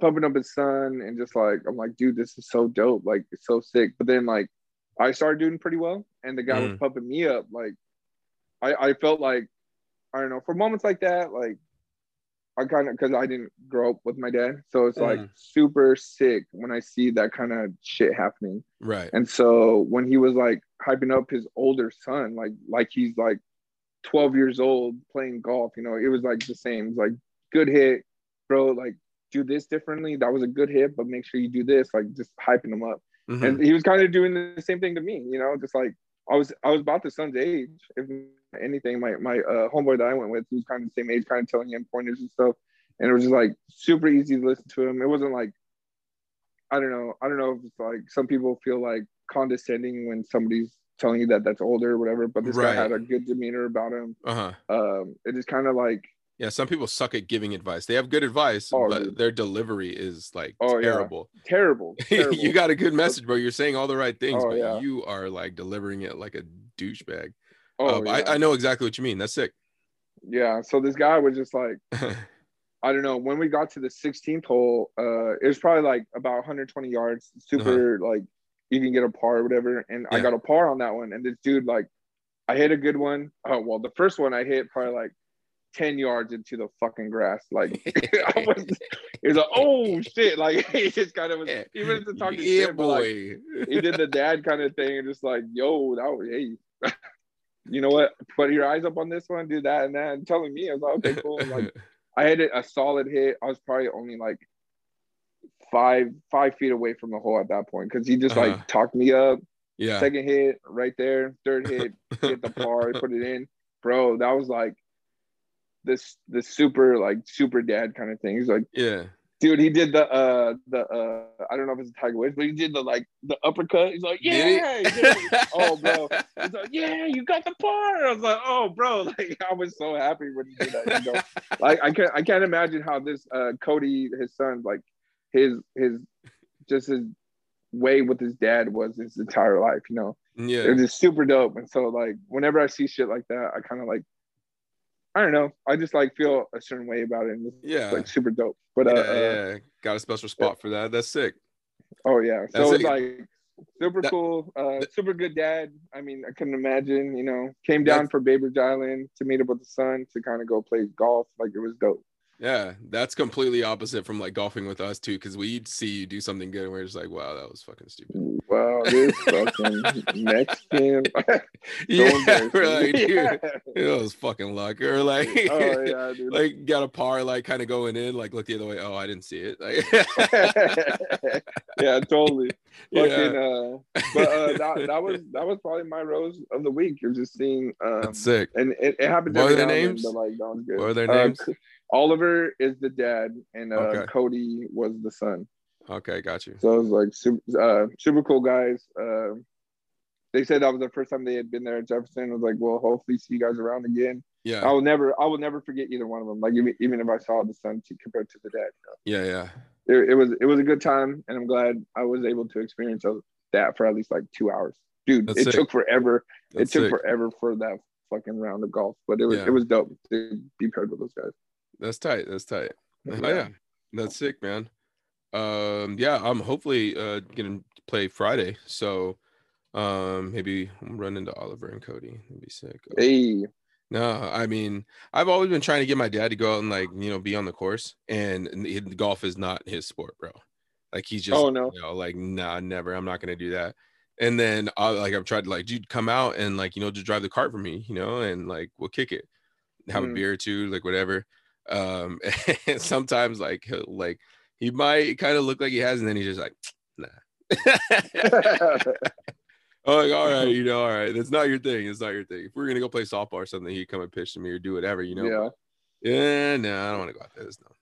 pumping up his son, and just like I'm like, dude, this is so dope, like it's so sick. But then like I started doing pretty well, and the guy was Mhm. pumping me up. Like I I felt like I don't know for moments like that, like I kind of because I didn't grow up with my dad, so it's like Mhm. super sick when I see that kind of shit happening. Right. And so when he was like hyping up his older son, like like he's like 12 years old playing golf, you know, it was like the same. It's like good hit, bro. Like do this differently. That was a good hit, but make sure you do this. Like just hyping him up. Mhm. And he was kind of doing the same thing to me, you know, just like I was I was about the son's age. If anything, my my uh, homeboy that I went with, he was kind of the same age, kind of telling him pointers and stuff. And it was just like super easy to listen to him. It wasn't like I don't know. I don't know if it's like some people feel like condescending when somebody's telling you that that's older or whatever, but this Right. guy had a good demeanor about him. Uh huh. Um, it is kind of like, Yeah. Some people suck at giving advice. They have good advice, Oh, but dude. their delivery is like Oh, yeah. terrible. terrible. terrible. you got a good message, bro. You're saying all the right things, Oh, but yeah. you are like delivering it like a douchebag. Oh, Uh, yeah. I, I know exactly what you mean. That's sick. yeah. So this guy was just like, I don't know. When we got to the 16th hole, uh, it was probably like about 120 yards, super like you can get a par or whatever. And I Uh-huh. Got a par on that one. And this dude, like, I hit a good one. Oh well, the first one I hit probably like 10 yards into the fucking grass. Like, I was, it was like, oh shit! Like he just kind of was, even to talk to yeah, shit, but, like, boy. he did the dad kind of thing and just like, yo, that was hey. You know what? Put your eyes up on this one, do that and that, and telling me, I was like, okay, cool. Like, I had it a solid hit. I was probably only like five five feet away from the hole at that point because he just Uh-huh. like talked me up. yeah. Second hit right there, third hit, hit the par, put it in, bro. That was like this the super like super dad kind of thing. He's like, Yeah. dude, he did the uh the uh I don't know if it's a Tiger Woods, but he did the like the uppercut. He's like, yeah, he did it. oh bro, he's like, yeah, you got the par. I was like, oh bro, like I was so happy when he did that. You know? like I can't I can't imagine how this uh Cody, his son, like his his just his way with his dad was his entire life, you know. yeah. It was just super dope. And so like whenever I see shit like that, I kind of like I don't know. I just like feel a certain way about it. And it's Yeah. like super dope. But yeah, uh, uh yeah. Got a special spot for that. That's sick. oh yeah. So it's like super That- cool, uh that- super good dad. I mean, I couldn't imagine, you know, came down for Bay Island to meet up with the son to kind of go play golf. Like it was dope. Yeah, that's completely opposite from like golfing with us too, because we'd see you do something good and we're just like, wow, that was fucking stupid. Wow, this fucking Mexican. yeah, we're like, dude, Yeah. it was fucking luck. Or like, Oh yeah, dude. like got a par, like kind of going in, like look the other way. Oh, I didn't see it. Like, yeah, totally. Fucking, yeah, uh, but uh, that, that was that was probably my rose of the week. You're just seeing, um, that's sick. and it, it happens. What are their then, names? but, like that was good. What are their Uh, names? Oliver is the dad, and uh, Okay. Cody was the son. Okay, got you. So it was like super, uh, super cool guys. Uh, they said that was the first time they had been there at Jefferson. I was like, well, hopefully see you guys around again. Yeah, I will never, I will never forget either one of them. Like even, even if I saw the son to, compared to the dad, yeah, yeah. it, it was it was a good time, and I'm glad I was able to experience that for at least like two hours. Dude, That's it sick. took forever. That's it took sick. forever for that fucking round of golf, but it was Yeah. it was dope to be paired with those guys. That's tight. That's tight. Oh, yeah, that's sick, man. Um, yeah, I'm hopefully uh gonna play Friday, so um maybe I'm run into Oliver and Cody. That'd be sick. Hey, No, I mean, I've always been trying to get my dad to go out and like you know be on the course, and, and golf is not his sport, bro. Like he's just, Oh, no. you know, like nah, never. I'm not gonna do that. And then I like I've tried to like, dude, come out and like you know just drive the cart for me, you know, and like we'll kick it, have a Mm. beer or two, like whatever. Um, and sometimes like he'll like he might kind of look like he has, and then he's just like, nah. Oh, like, all right, you know, all right. That's not your thing. It's not your thing. If we're gonna go play softball or something, he'd come and pitch to me or do whatever, you know. yeah, Yeah, no, I don't want to go out there. No.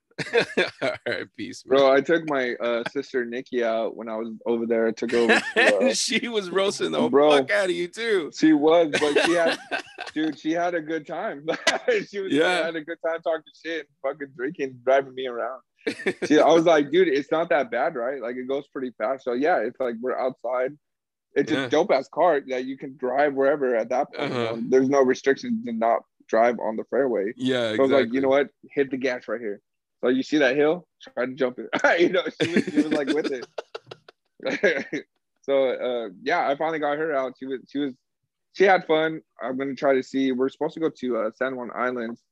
All right, peace, man. bro. I took my uh, sister Nikki out when I was over there. I took over. To, uh, she was roasting the Bro. fuck out of you too. she was, but she had, dude, she had a good time. she was, Yeah. had a good time talking shit, fucking drinking, driving me around. I was like, dude, it's not that bad, right? Like it goes pretty fast. So yeah, it's like we're outside. It's Yeah. a dope ass car that you can drive wherever at that point. Uh-huh. There's no restrictions to not drive on the fairway. yeah, So I was like, you know what? Hit the gas right here. So you see that hill? Try to jump it. you know, she was, she was like with it. so uh, yeah, I finally got her out. She was she was she had fun. I'm gonna try to see. We're supposed to go to uh, San Juan Islands,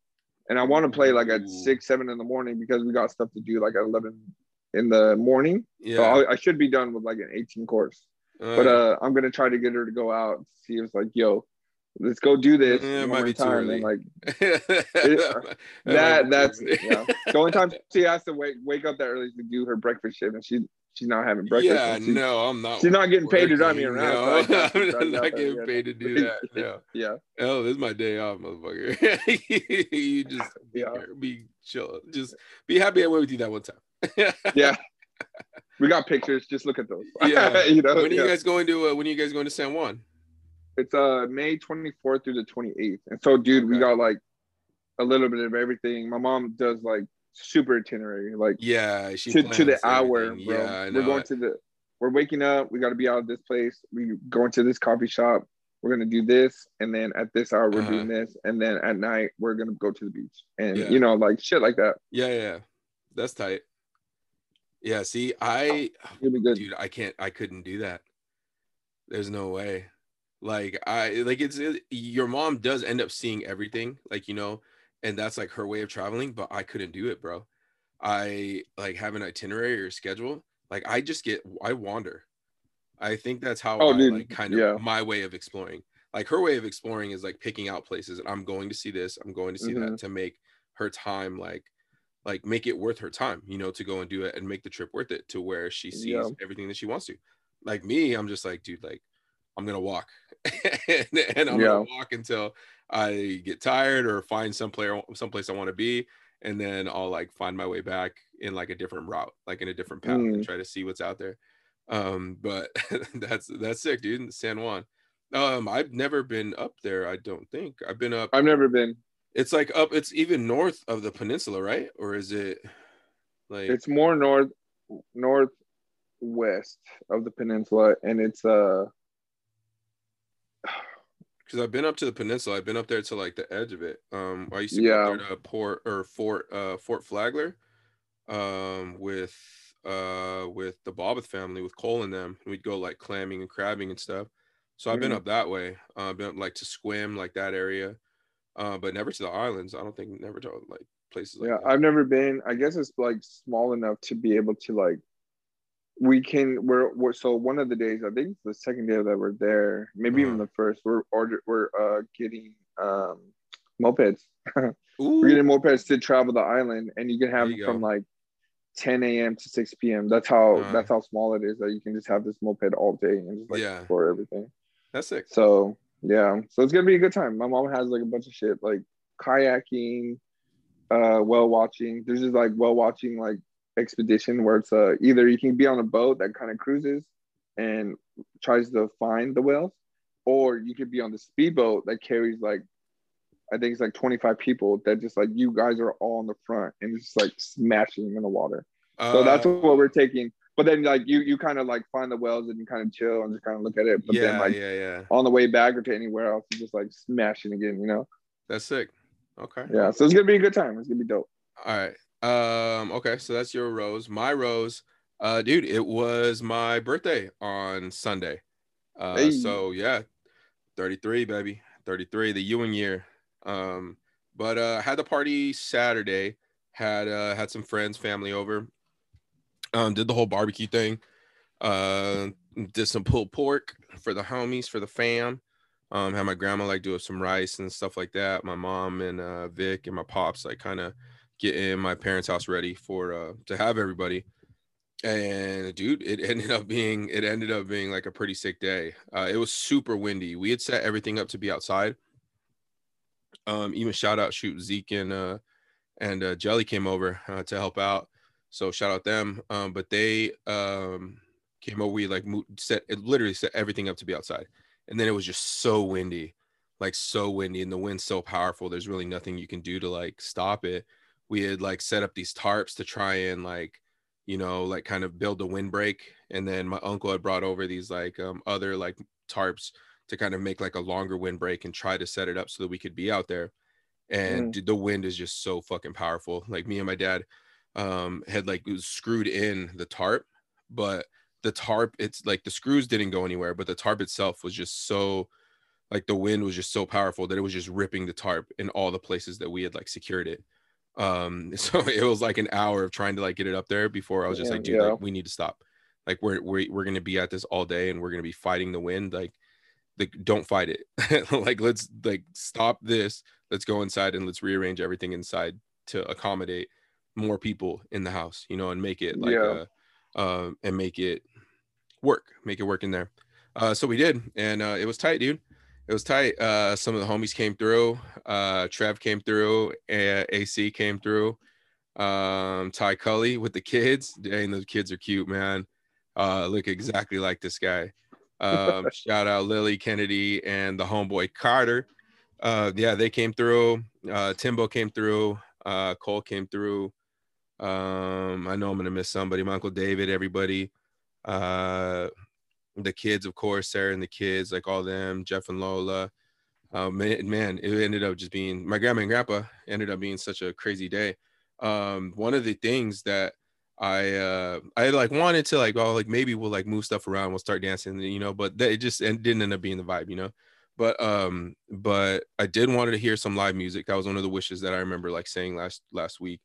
and I want to play like at six, seven in the morning because we got stuff to do like at eleven in the morning. Yeah, So I, I should be done with like an 18 course. But uh, I'm gonna try to get her to go out. See, it's like, yo, let's go do this. Yeah, it might be too time. And like that, that, that's yeah. The only time she has to wake wake up that early to do her breakfast shift, and she she's not having breakfast. yeah, she's- no, I'm not. she's not getting paid to drive me around, No, so I'm you not getting yeah. paid to do that. No. Yeah, Oh, this is my day off, motherfucker. you just be, Yeah. be chill. Just be happy I went with you that one time. yeah. We got pictures. Just look at those. Yeah. you know. when are you guys going to? Uh, when are you guys going to San Juan? It's uh May 24th through the 28th, and so dude, we got like a little bit of everything. My mom does like super itinerary, like Yeah, she to, to the hour, everything. bro. Yeah, we're going to the. We're waking up. We got to be out of this place. We going to this coffee shop. we're gonna do this, and then at this hour we're Uh-huh. doing this, and then at night we're gonna go to the beach, and Yeah. you know, like shit like that. Yeah, yeah, yeah. That's tight. Yeah, see, I dude, I can't I couldn't do that. There's no way. Like I like it's it, your mom does end up seeing everything, like you know, and that's like her way of traveling, but I couldn't do it, bro. I like have an itinerary or schedule. Like I just get I wander. I think that's how Oh, I dude, like kind of yeah. my way of exploring. Like her way of exploring is like picking out places and I'm going to see this, I'm going to see Mm-hmm. that to make her time like like make it worth her time, you know, to go and do it and make the trip worth it to where she sees Yeah. everything that she wants to. Like me, I'm just like, dude, like I'm gonna walk, and, and I'm Yeah. gonna walk until I get tired or find some player, someplace I want to be, and then I'll like find my way back in like a different route, like in a different path, and Mm. try to see what's out there. Um, but that's that's sick, dude. San Juan. Um, I've never been up there. I don't think I've been up. I've never been. It's like up. It's even north of the peninsula, right? Or is it like? It's more north northwest of the peninsula, and it's uh because I've been up to the peninsula. I've been up there to like the edge of it. Um, I used to Yeah. go there to Port or Fort uh Fort Flagler, um, with uh with the Bobbeth family with Cole and them. We'd go like clamming and crabbing and stuff. So I've been Mhm. up that way. Uh, I've been up, like to Sequim, like that area, uh, but never to the islands. I don't think never to like places like yeah. that. I've never been. I guess it's like small enough to be able to like. We can. We're, we're so one of the days. I think the second day that we're there. Maybe even Uh-huh. the first. We're order. We're uh getting um mopeds. We're getting mopeds to travel the island, and you can have you from like 10 a.m. to 6 p.m. That's how Uh. that's how small it is that you can just have this moped all day and just like Yeah. explore everything. that's sick. So yeah, so it's gonna be a good time. My mom has like a bunch of shit like kayaking, uh, well watching. There's just like well watching like expedition where it's uh either you can be on a boat that kind of cruises and tries to find the whales, or you could be on the speedboat that carries like I think it's like 25 people that just like you guys are all in the front and it's just like smashing them in the water. So that's Uh, what we're taking. But then like you you kind of like find the whales and you kind of chill and just kind of look at it. But yeah, then like yeah, yeah. on the way back or to anywhere else, you just like smashing again, you know? That's sick. Okay. Yeah. So it's gonna be a good time. It's gonna be dope. All right. Um, okay, so that's your rose. My rose, uh, dude, it was my birthday on Sunday. Uh Hey. so yeah, 33, baby. 33, the Ewing year. Um, but uh had the party Saturday, had uh had some friends, family over. Um, did the whole barbecue thing. Uh did some pulled pork for the homies, for the fam. Um, had my grandma like do some rice and stuff like that. My mom and uh Vic and my pops like kind of getting my parents' house ready for uh to have everybody. And dude, it ended up being it ended up being like a pretty sick day. Uh it was super windy. We had set everything up to be outside. Um even shout out shoot Zeke and uh and uh Jelly came over uh, to help out. So shout out them. Um but they um came over we like set it literally set everything up to be outside. And then it was just so windy. Like so windy and the wind's so powerful. There's really nothing you can do to like stop it we had like set up these tarps to try and like you know like kind of build a windbreak and then my uncle had brought over these like um other like tarps to kind of make like a longer windbreak and try to set it up so that we could be out there. And Mm. the wind is just so fucking powerful. Like me and my dad um had like screwed in the tarp but the tarp it's like the screws didn't go anywhere but the tarp itself was just so like the wind was just so powerful that it was just ripping the tarp in all the places that we had like secured it um so it was like an hour of trying to like get it up there before i was just like dude yeah. like we need to stop like we're we're, we're gonna be at this all day and we're gonna be fighting the wind like like don't fight it like let's like stop this let's go inside and let's rearrange everything inside to accommodate more people in the house you know and make it like Yeah. uh um and make it work make it work in there uh so we did and uh it was tight dude it was tight uh some of the homies came through uh trev came through uh, ac came through um ty cully with the kids dang those kids are cute man uh look exactly like this guy um shout out lily kennedy and the homeboy carter uh yeah they came through uh timbo came through uh cole came through um i know i'm gonna miss somebody my uncle david everybody uh the kids, of course, Sarah and the kids, like all them, Jeff and Lola. Uh, man, man, it ended up just being my grandma and grandpa ended up being such a crazy day. Um, one of the things that I uh I like wanted to like oh like maybe we'll like move stuff around we'll start dancing you know but it just and didn't end up being the vibe you know? But um but I did wanted to hear some live music. That was one of the wishes that I remember like saying last last week.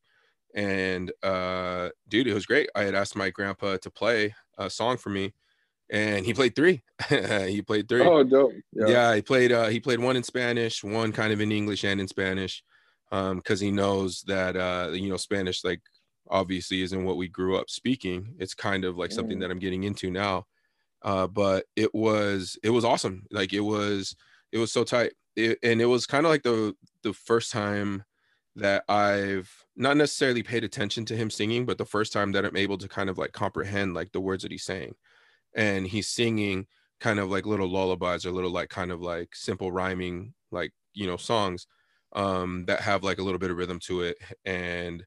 And uh dude it was great. I had asked my grandpa to play a song for me and he played three he played three Oh, dope. yeah. Yeah. he played uh he played one in spanish one kind of in english and in spanish um because he knows that uh you know spanish like obviously isn't what we grew up speaking it's kind of like something Mm. that i'm getting into now uh but it was it was awesome like it was it was so tight it, and it was kind of like the the first time that i've not necessarily paid attention to him singing but the first time that i'm able to kind of like comprehend like the words that he's saying and he's singing kind of like little lullabies or little like kind of like simple rhyming like you know songs um that have like a little bit of rhythm to it. And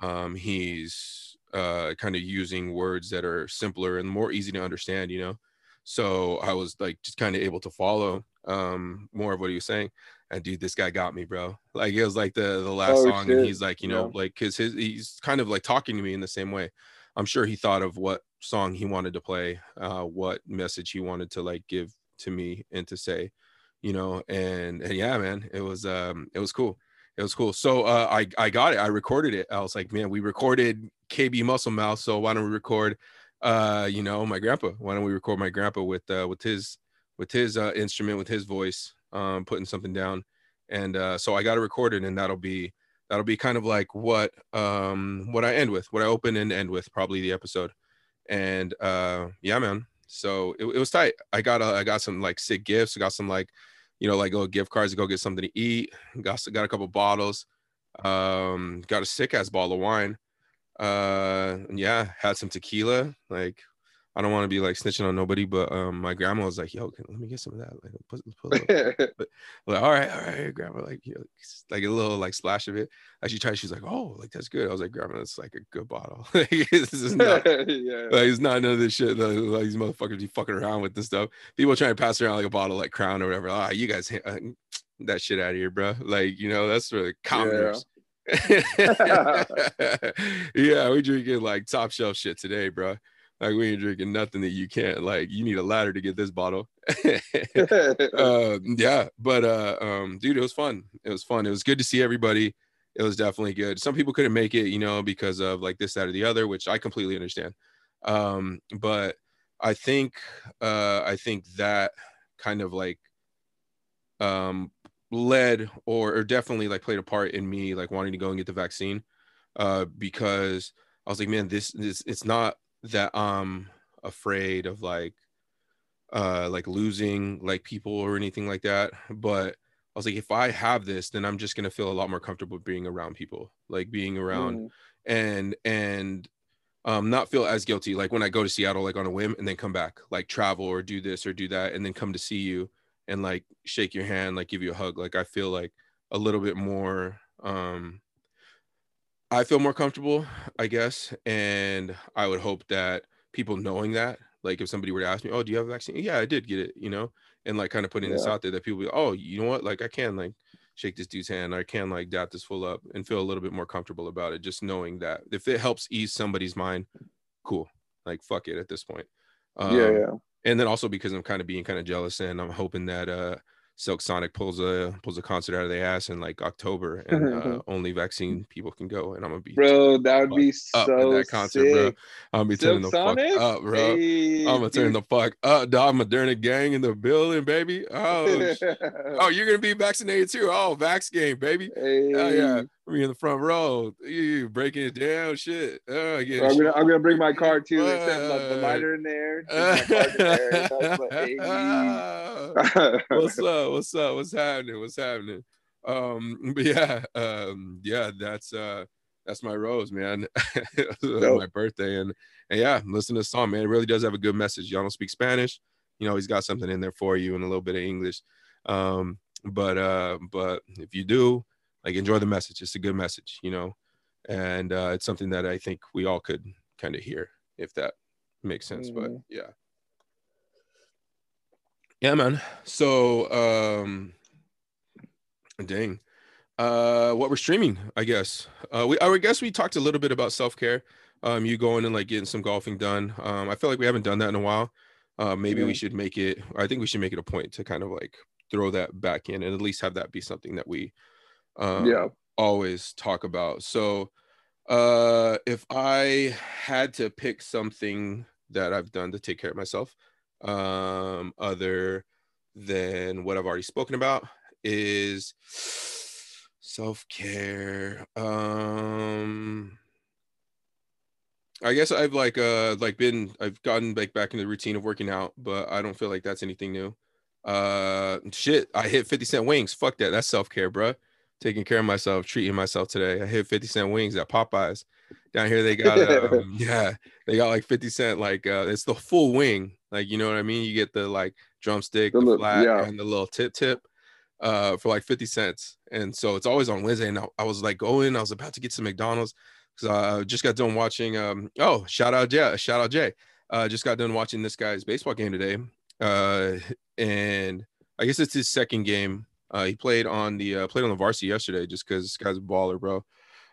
um he's uh kind of using words that are simpler and more easy to understand you know? So i was like just kind of able to follow um more of what he was saying. And dude this guy got me bro. Like it was like the the last Oh, song and he's like you know Yeah. like because his he's kind of like talking to me in the same way i'm sure he thought of what song he wanted to play uh what message he wanted to like give to me and to say you know and and yeah man it was um it was cool. It was cool. So uh i i got it. I recorded it. I was like man we recorded kb muscle mouth so why don't we record uh you know my grandpa? Why don't we record my grandpa with uh with his with his uh instrument with his voice um putting something down? And uh so i got it recorded and that'll be that'll be kind of like what um what i end with what i open and end with probably the episode. And uh yeah man. So it, it was tight. I got a, i got some like sick gifts. I got some like you know like little gift cards to go get something to eat. Got got a couple bottles. Um got a sick ass bottle of wine. Uh yeah had some tequila like i don't want to be like snitching on nobody but um my grandma was like yo can, let me get some of that like put, put little like, all right, all right, grandma, like, you know, like a little like splash of it. As she tried, she's like, oh, like that's good. I was like, grandma, that's like a good bottle. Like, this is not, yeah. like, it's not none of this shit. Like, like, these motherfuckers be fucking around with this stuff. People trying to pass around like a bottle like Crown or whatever. Ah, you guys, uh, that shit out of here, bro. Like, you know, that's for the commoners. yeah, we drinking like top shelf shit today, bro. Like we ain't drinking nothing that you can't. Like you need a ladder to get this bottle. uh, yeah, but uh, um, dude, it was fun. It was fun. It was good to see everybody. It was definitely good. Some people couldn't make it, you know, because of like this, that, or the other, which I completely understand. Um, but I think, uh, I think that kind of like, um, led or, or definitely like played a part in me like wanting to go and get the vaccine, uh, because I was like, man, this, this, it's not that I'm afraid of like uh like losing like people or anything like that but i was like if i have this then i'm just to feel a lot more comfortable being around people like being around Mm. and and um not feel as guilty like when i go to seattle like on a whim and then come back like travel or do this or do that and then come to see you and like shake your hand like give you a hug like i feel like a little bit more um i feel more comfortable i guess and i would hope that people knowing that like if somebody were to ask me oh do you have a vaccine? Yeah i did get it you know and like kind of putting this out there that people be, oh you know what? Like i can like shake this dude's hand. I can like dap this full up and feel a little bit more comfortable about it just knowing that if it helps ease somebody's mind cool like fuck it at this point. Um, yeah, yeah. and then also because i'm kind of being kind of jealous and i'm hoping that uh silk sonic pulls a pulls a concert out of their ass in like october and uh, only vaccine people can go and i'm gonna be Bro, that would be so that concert bro i'm gonna turning the Sonic? fuck up bro Hey, I'm gonna turn dude. the fuck up, dog. Moderna gang in the building, baby. Oh, oh, you're gonna be vaccinated too. Oh, Vax game, baby. hey. Oh yeah, me in the front row. You breaking it down, shit. Oh, yeah. I'm gonna, I'm gonna bring my card too. Like, the lighter in there. just my card in there. That's what- hey. what's up? What's up? What's happening? What's happening? Um, but yeah, um, yeah, that's uh that's my rose, man. My birthday. And and yeah, listen to the song, man. It really does have a good message. Y'all don't speak Spanish, you know, he's got something in there for you and a little bit of English. Um, but uh, but if you do, like enjoy the message. It's a good message, you know, and uh it's something that I think we all could kind of hear if that makes sense. But Mhm. yeah. Yeah, man. So, um, dang. Uh, what we're streaming, I guess. Uh, we I guess we talked a little bit about self care. Um, you going and like getting some golfing done. Um, I feel like we haven't done that in a while. Uh, maybe Yeah. we should make it. I think we should make it a point to kind of like throw that back in and at least have that be something that we, um, yeah. always talk about. So, uh, if I had to pick something that I've done to take care of myself, um, other than what I've already spoken about, is self care. Um, I guess I've like uh like been I've gotten like back in the routine of working out, but I don't feel like that's anything new. Uh, shit, I hit 50 cent wings. Fuck that. That's self care, bruh taking care of myself, treating myself today. I hit 50 cent wings at Popeyes. Down here they got um, yeah, they got like 50 cent like uh it's the full wing. Like you know what I mean? You get the like drumstick, The the, flat yeah. and the little tip tip uh for like 50 cents. And so it's always on Wednesday and I, I was like going, I was about to get some McDonald's cuz I just got done watching um oh, shout out Jay, shout out Jay. Uh just got done watching this guy's baseball game today. Uh and I guess it's his second game uh, he played on the uh, played on the varsity yesterday just because this guy's a baller, bro.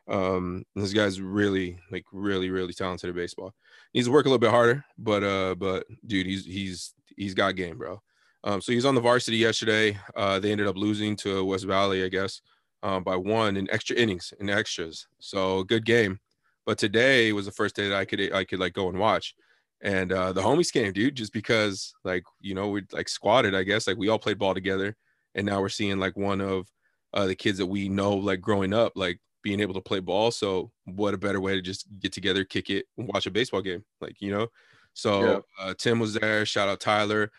Um, this guy's really like really really talented at baseball. Needs to work a little bit harder, but uh, but dude, he's he's he's got game, bro. Um, so he's on the varsity yesterday. Uh, they ended up losing to West Valley, I guess, um, by one in extra innings in extras. So good game. But today was the first day that I could I could like go and watch. And uh, the homies came, dude, just because like you know we like squatted, I guess like we all played ball together and now we're seeing like one of uh, the kids that we know like growing up like being able to play ball so what a better way to just get together kick it and watch a baseball game like you know so Yeah. uh, tim was there shout out tyler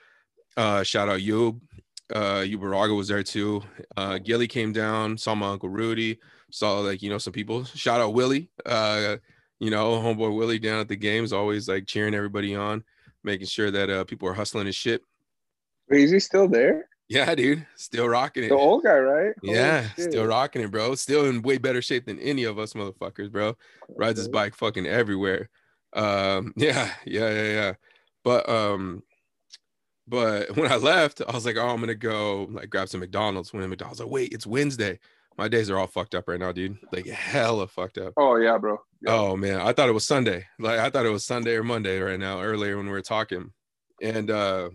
uh, shout out Yub. Uh, Ubaraga was there too. Uh, Gilly came down, saw my uncle Rudy, saw like you know some people. Shout out Willie. Uh, you know, homeboy Willie down at the games, always like cheering everybody on, making sure that uh, people are hustling his shit. Wait, is he still there? Yeah, dude, still rocking it. The old guy, right? Yeah, still rocking it, bro. Still in way better shape than any of us motherfuckers, bro. Rides his bike fucking everywhere. Um, yeah, yeah, yeah, yeah. But um, but when I left, I was like, oh, I'm gonna go like grab some McDonald's. When McDonald's, like, wait, it's Wednesday. My days are all fucked up right now, dude. Like hella fucked up. Oh yeah, bro. Yeah. Oh man, I thought it was Sunday. Like I thought it was Sunday or Monday right now, earlier when we were talking. And uh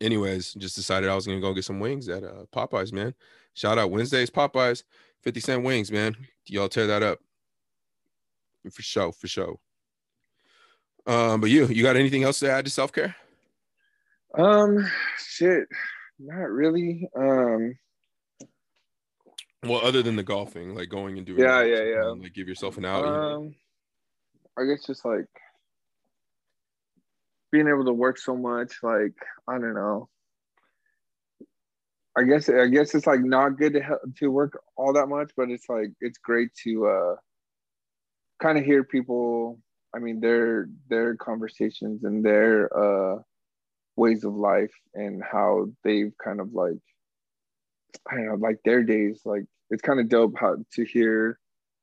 anyways, just decided I was gonna go get some wings at uh Popeyes, man. Shout out Wednesdays, Popeyes, 50 cent wings, man. Y'all tear that up. For sure, for sure. Um, but you, you got anything else to add to self-care? Um, shit, not really. Um, Well, other than the golfing, like going and doing Yeah, yeah, yeah. um, like give yourself an out. um, I guess just like being able to work so much. Like I don't know. I guess I guess it's like not good to ha- to work all that much, but it's like it's great to uh kind of hear people. I mean, their their conversations and their uh ways of life and how they've kind of like I don't know, like their days. Like it's kind of dope how to hear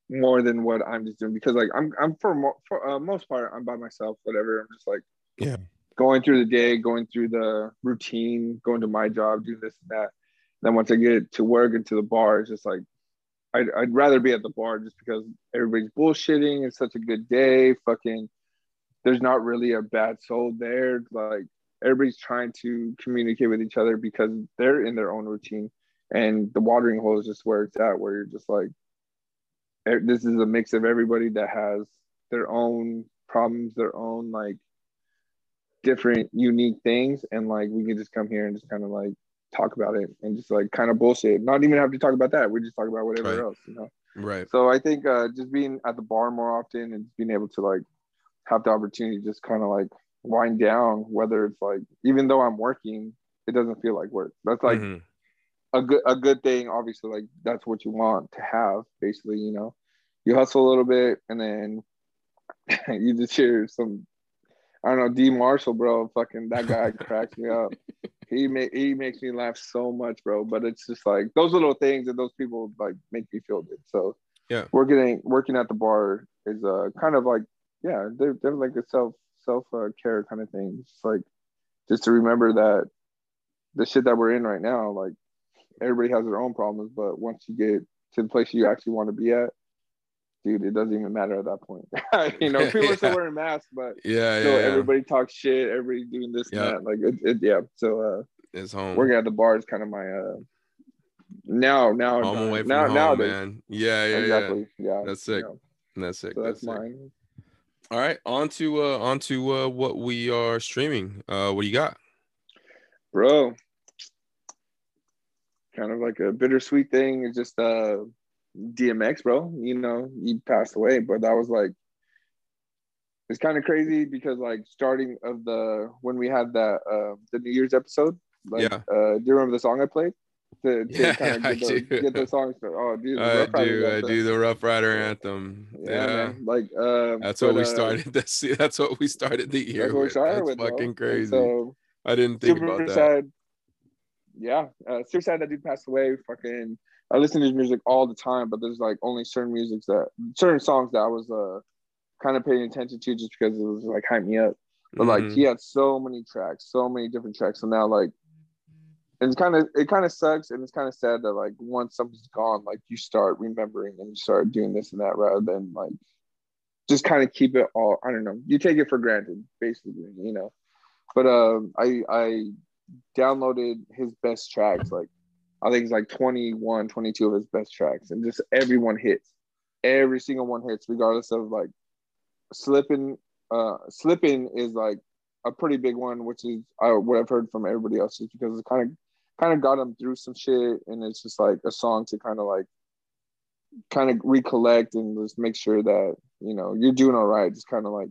more than what I'm just doing because like I'm I'm for mo- for uh, most part I'm by myself. Whatever. I'm just like Yeah. going through the day, going through the routine, going to my job, doing this and that. Then once I get to work and to the bar, it's just like I'd, I'd rather be at the bar just because everybody's bullshitting. It's such a good day. Fucking, there's not really a bad soul there. Like everybody's trying to communicate with each other because they're in their own routine. And the watering hole is just where it's at, where you're just like, this is a mix of everybody that has their own problems, their own like different unique things. And like we can just come here and just kind of like talk about it and just like kind of bullshit. Not even have to talk about that. We just talk about whatever Right. else, you know. Right. So I think uh, just being at the bar more often and being able to like have the opportunity to just kind of like wind down, whether it's like even though I'm working, it doesn't feel like work. That's like Mhm. a good a good thing. Obviously, like that's what you want to have. Basically, you know, you hustle a little bit and then you just hear some. I don't know, D Marshall, bro. Fucking that guy cracks me up. He make he makes me laugh so much, bro. But it's just like those little things and those people like make me feel good. So Yeah. working working at the bar is uh kind of like yeah, they're they're like a self self uh, care kind of thing. It's like just to remember that the shit that we're in right now, like everybody has their own problems, but once you get to the place you actually want to be at, dude, it doesn't even matter at that point. you know, people are still wearing masks, but Yeah, so yeah, yeah. everybody talks shit, everybody doing this Yeah. and that. Like it, it yeah. So uh It's home. working at the bar is kind of my uh now now home away from now home, nowadays. man. Yeah, yeah, exactly. Yeah. That's sick. yeah. That's sick. so that's, that's sick. mine. All right, on to uh on to uh what we are streaming. Uh what do you got? Bro. Kind of like a bittersweet thing. It's just uh DMX, bro. You know, he passed away, but that was like it's kind of crazy because like starting of the when we had that uh the New Year's episode, like Yeah. uh do you remember the song I played? To, to Yeah, kind I of get, the, do. get the songs. Oh, dude, I do, I do the Ruff Ryder anthem. Yeah, Yeah. man. Like, uh, That's what but, we uh, started this that's what we started the year That's what we with. started That's with. fucking crazy. So I didn't think super about that. sad. Yeah, uh, super sad that dude passed away. Fucking, I listen to his music all the time, but there's like only certain musics that, certain songs that I was uh kind of paying attention to just because it was like hype me up. But like Mhm. he had so many tracks, so many different tracks, and now like it's kind of it kind of sucks and it's kind of sad that like once something's gone, like you start remembering and you start doing this and that rather than like just kind of keep it all. I don't know. You take it for granted, basically, you know. But um, I I downloaded his best tracks, like I think it's like 21, 22 of his best tracks, and just everyone hits. Every single one hits, regardless of like slipping. Uh, slipping is like a pretty big one, which is uh, what I've heard from everybody else, is because it kind of kind of got him through some shit, and it's just like a song to kind of like kind of recollect and just make sure that you know you're doing all right. Just kind of like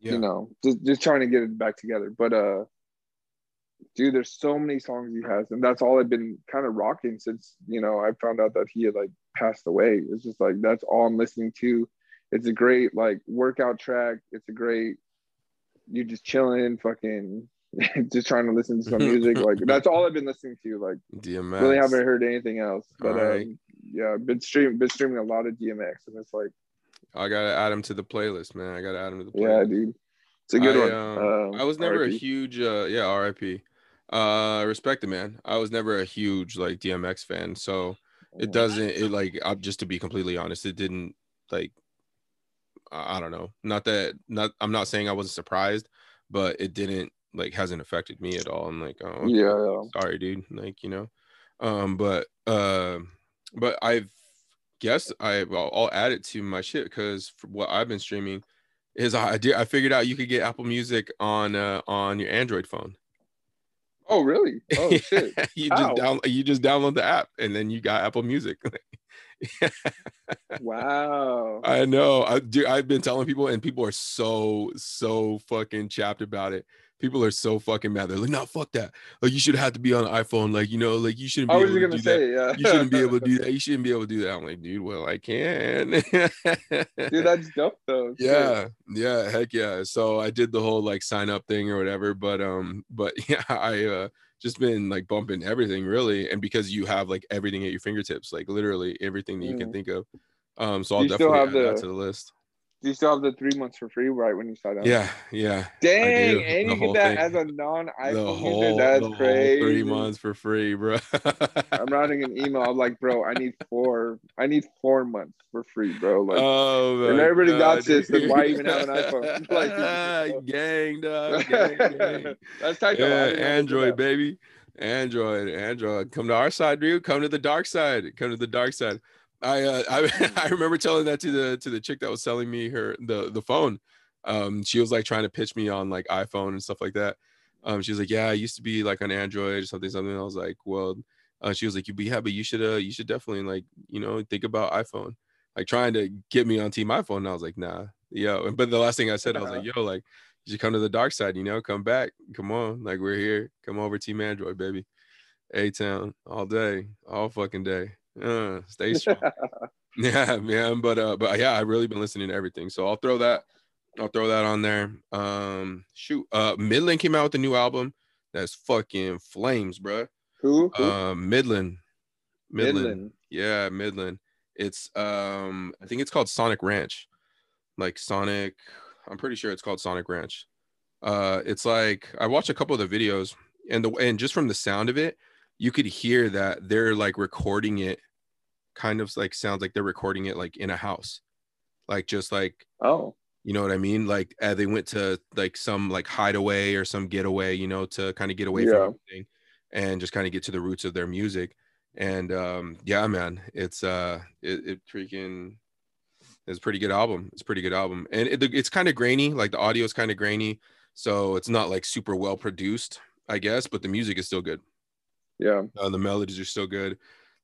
Yeah. you know, just just trying to get it back together. But uh, dude, there's so many songs he has, and that's all I've been kind of rocking since you know I found out that he had like passed away. It's just like that's all I'm listening to. It's a great like workout track. It's a great you're just chilling, fucking just trying to listen to some music. Like that's all I've been listening to. Like DMX. really haven't heard anything else. But Alright. um, yeah, I've been streaming been streaming a lot of DMX, and it's like I gotta add him to the playlist, man. I gotta add him to the playlist. yeah, dude, it's a good I, one. um, Um, I was never a huge uh yeah, RIP. Uh respect it, man. I was never a huge like DMX fan. So it doesn't it like I'm just to be completely honest, it didn't like I I don't know. Not that not I'm not saying I wasn't surprised, but it didn't like hasn't affected me at all. I'm like, oh okay, Yeah, yeah. sorry, dude. Like, you know. Um, but uh but I've guessed I I'll, I'll add it to my shit because what I've been streaming is I did I figured out you could get Apple Music on uh on your Android phone. Oh really? Oh shit. you How? just down you just download the app and then you got Apple Music. Wow. I know. I do. I've been telling people, and people are so so fucking chapped about it. People are so fucking mad. They're like, "No, fuck that. Like, you should have to be on an iPhone. Like, you know, like you shouldn't be I was able to do that. yeah. You shouldn't be able to do that. You shouldn't be able to do that." I'm like, dude, well, I can. Dude, that's dope though. Yeah, yeah, heck yeah. So I did the whole like sign up thing or whatever, but um, but yeah, I uh just been like bumping everything really, and because you have like everything at your fingertips, like literally everything that you can Mm. think of. Um, so I'll You definitely have add that to the list. Do you still have the three months for free right when you sign up? Yeah, yeah. Dang, and the you get that thing. as a non iPhone user. That's crazy. three months for free, bro. I'm writing an email. I'm like, bro, I need four. I need four months for free, bro. Like, oh, man. and everybody got God, this, then why even have an iPhone? Like, gang, dog, gang, gang. that's. Yeah, didn't know they did Android, baby. Android, Android. Come to our side, dude. Come to the dark side. Come to the dark side. I uh, I I remember telling that to the to the chick that was selling me her the the phone. Um, she was like trying to pitch me on like iPhone and stuff like that. Um, she was like, "Yeah, I used to be like on Android or something, something." I was like, "Well," uh, she was like, "You be yeah, but you should uh you should definitely like you know think about iPhone." Like trying to get me on Team iPhone. And I was like, "Nah, yo." But the last thing I said, I was like, "Yo, like." You should come to the dark side, you know, come back. Come on. Like we're here. Come over Team Android, baby. A town all day, all fucking day. Uh, stay strong. yeah, man. But uh, but yeah, I've really been listening to everything. So I'll throw that, I'll throw that on there. Um, shoot. Uh Midland came out with a new album that's fucking flames, bruh. Who? Who? Uh Midland. Midland. Midland. Yeah, Midland. It's um, I think it's called Sonic Ranch. Like Sonic, I'm pretty sure it's called Sonic Ranch. Uh, it's like I watched a couple of the videos. and the and just from the sound of it, you could hear that they're like recording it, kind of like sounds like they're recording it like in a house, like just like Oh, you know what I mean? Like uh, they went to like some like hideaway or some getaway, you know, to kind of get away Yeah. from everything and just kind of get to the roots of their music. And um, yeah, man, it's uh, it, it freaking it's a pretty good album. It's a pretty good album, and it, it's kind of grainy. Like the audio is kind of grainy, so it's not like super well produced, I guess. But the music is still good. yeah. Uh, the melodies are still good.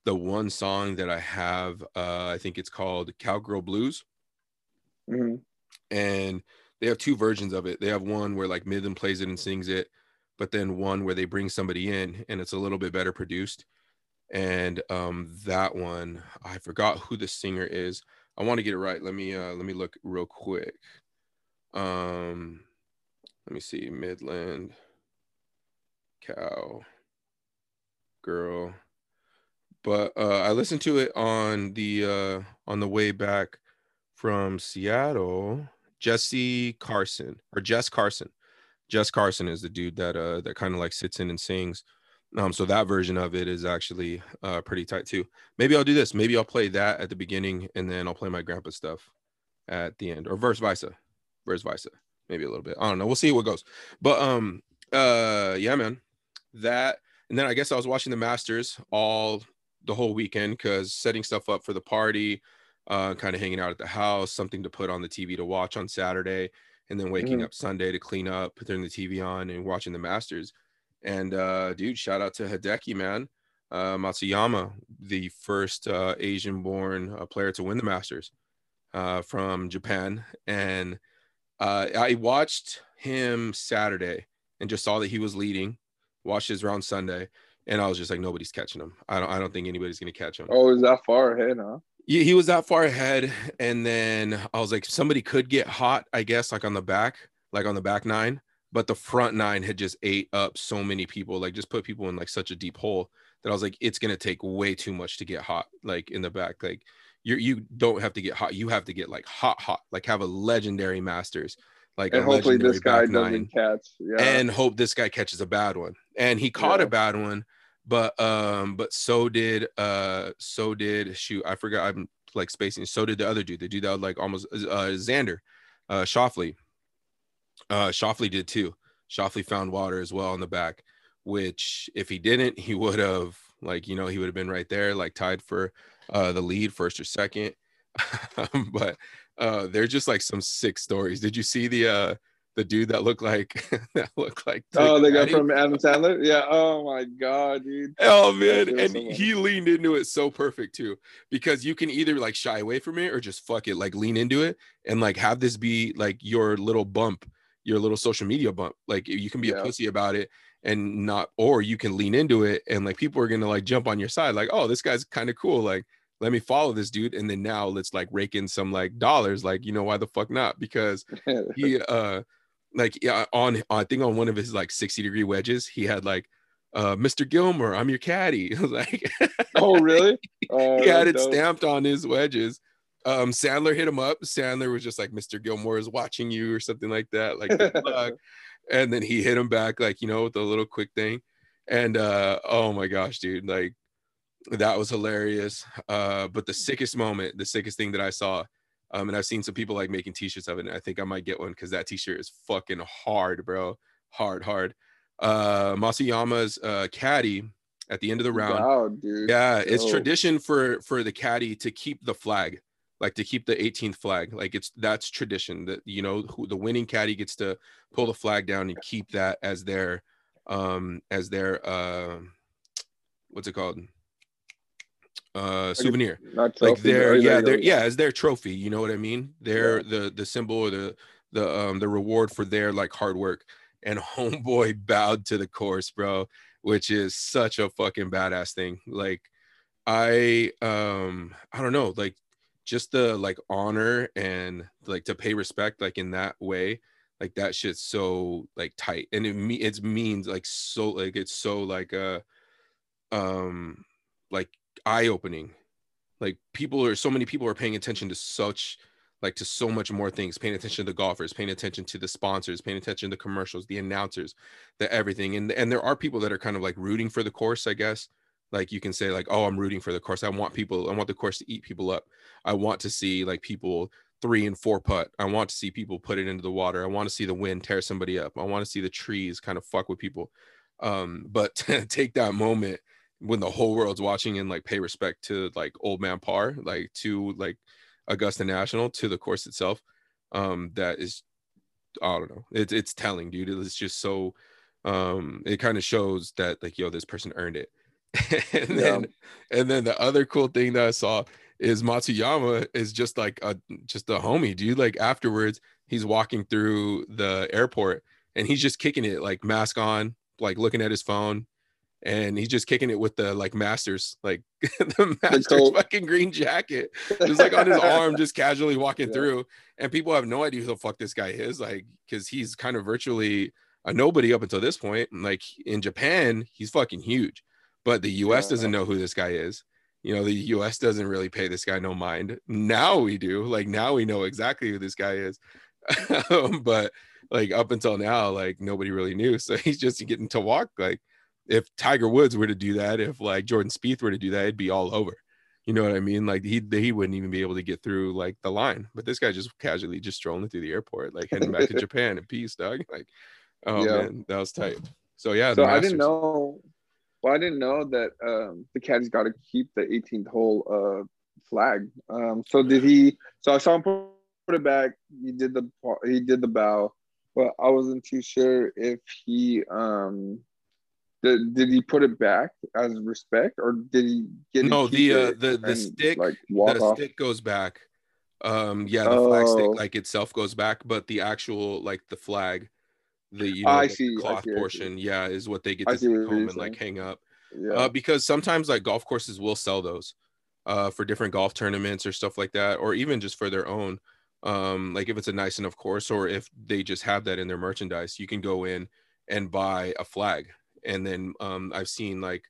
The one song that I have, uh, I think it's called Cowgirl Blues hmm and they have two versions of it. They have one where like Midland plays it and sings it, but then one where they bring somebody in and it's a little bit better produced. And um, that one, I forgot who the singer is. I want to get it right. Let me uh, let me look real quick. Um, let me see. Midland, cow, girl. But uh, I listened to it on the uh, on the way back from Seattle. Jesse Carson or Jess Carson. Jess Carson is the dude that uh that kind of like sits in and sings. Um, so that version of it is actually uh pretty tight too. Maybe I'll do this. Maybe I'll play that at the beginning and then I'll play my grandpa stuff at the end, or verse versa, verse versa. Maybe a little bit. I don't know. We'll see what goes. But um, uh, yeah, man, that. And then I guess I was watching the Masters all the whole weekend because setting stuff up for the party, uh, kind of hanging out at the house, something to put on the TV to watch on Saturday, and then waking Mhm. up Sunday to clean up, turn the TV on, and watching the Masters. And uh, dude, shout out to Hideki, man. Uh, Matsuyama, the first uh, Asian-born uh, player to win the Masters uh, from Japan, and uh, I watched him Saturday and just saw that he was leading. Watched his round Sunday, and I was just like, nobody's catching him. I don't. I don't think anybody's gonna catch him. Oh, is that far ahead, huh? Yeah, he was that far ahead, and then I was like, somebody could get hot, I guess, like on the back, like on the back nine, but the front nine had just ate up so many people, like just put people in like such a deep hole that I was like, it's gonna take way too much to get hot, like in the back, like you you don't have to get hot, you have to get like hot, hot, like have a legendary Masters, like And hopefully this guy nine doesn't catch. Yeah. and hope this guy catches a bad one. And he caught Yeah. a bad one, but um, but so did uh, so did shoot. I forgot. I'm like spacing. So did the other dude. The dude that was like almost uh, Xander, uh, Schauffele. Uh, Schauffele did too. Schauffele found water as well on the back, which if he didn't, he would have like you know he would have been right there, like tied for uh, the lead, first or second. but uh, they're just like some sick stories. Did you see the uh, the dude that looked like that looked like oh, the guy from Adam Sandler. Yeah. Oh my God, dude. Oh man, and so he leaned into it so perfect too, because you can either like shy away from it or just fuck it, like lean into it and like have this be like your little bump, your little social media bump. Like you can be Yeah. a pussy about it and not, or you can lean into it and like people are gonna like jump on your side, like oh this guy's kind of cool, like let me follow this dude, and then now let's like rake in some like dollars, like you know why the fuck not? Because he uh like yeah on I think on one of his like 60 degree wedges he had like uh Mr. Gilmore I'm your caddy like oh, really? Oh, he had it dope. stamped on his wedges um Sandler hit him up Sandler was just like Mr. Gilmore is watching you or something like that like and then he hit him back like you know with a little quick thing and uh oh my gosh dude like that was hilarious uh but the sickest moment the sickest thing that I saw um, and I've seen some people like making t-shirts of it. And I think I might get one because that t-shirt is fucking hard, bro. Hard, hard. Uh Matsuyama's uh caddy at the end of the round. Wow, dude. Yeah, it's tradition for for the caddy to keep the flag, like to keep the 18th flag. Like it's that's tradition that you know who the winning caddy gets to pull the flag down and keep that as their um as their uh what's it called? Uh souvenir. Not like trophy, their but- yeah you their yeah it's their trophy you know what i mean? Their the the symbol or the the um the reward for their like hard work. And homeboy bowed to the course bro which is such a fucking badass thing. Like i um i don't know like just the like honor and like to pay respect like in that way like that shit's so like tight. And it me it means like so like it's so like uh um like eye opening like people are so many people are paying attention to such like to so much more things. Paying attention to the golfers paying attention to the sponsors paying attention to the commercials the announcers the everything. And and there are people that are kind of like rooting for the course i guess. Like you can say like oh i'm rooting for the course. I want people i want the course to eat people up. I want to see like people three and four putt. I want to see people put it into the water. I want to see the wind tear somebody up. I want to see the trees kind of fuck with people. Um but take that moment when the whole world's watching and like pay respect to like old man par like to like Augusta National to the course itself. Um, that is, I don't know. It's it's telling, dude. It's just so. Um, it kind of shows that like, yo, this person earned it. and yeah. then, and then the other cool thing that I saw is Matsuyama is just like a just a homie, dude. Like afterwards, he's walking through the airport and he's just kicking it, like mask on, like looking at his phone, and he's just kicking it with the like masters, like the masters fucking green jacket, just like on his arm, just casually walking yeah. through. And people have no idea who the fuck this guy is, like, because he's kind of virtually a nobody up until this point. Like in Japan, he's fucking huge, but the US yeah. doesn't know who this guy is. You know, the US doesn't really pay this guy no mind. Now we do. Like now we know exactly who this guy is. but like up until now, like nobody really knew. So he's just getting to walk like if Tiger Woods were to do that, if like Jordan Spieth were to do that, it'd be all over. You know what I mean? Like he he wouldn't even be able to get through like the line. But this guy just casually just strolling through the airport, like heading back to Japan in peace, dog. Like, oh yeah. man, that was tight. So yeah, so I didn't know. Well, I didn't know that um, the caddy's got to keep the 18th hole uh, flag. Um, so did he? So I saw him put it back. He did the he did the bow, but I wasn't too sure if he um did, did he put it back as respect, or did he get? No, the uh, the the stick like the off? stick goes back. Um, yeah, the oh. flag stick oh. like itself goes back, but the actual like the flag, the you know the see, cloth see, portion, yeah, is what they get to take home and like hang up. Yeah. Uh, because sometimes like golf courses will sell those uh, for different golf tournaments or stuff like that, or even just for their own. Um, like if it's a nice enough course, or if they just have that in their merchandise, you can go in and buy a flag and then um, I've seen like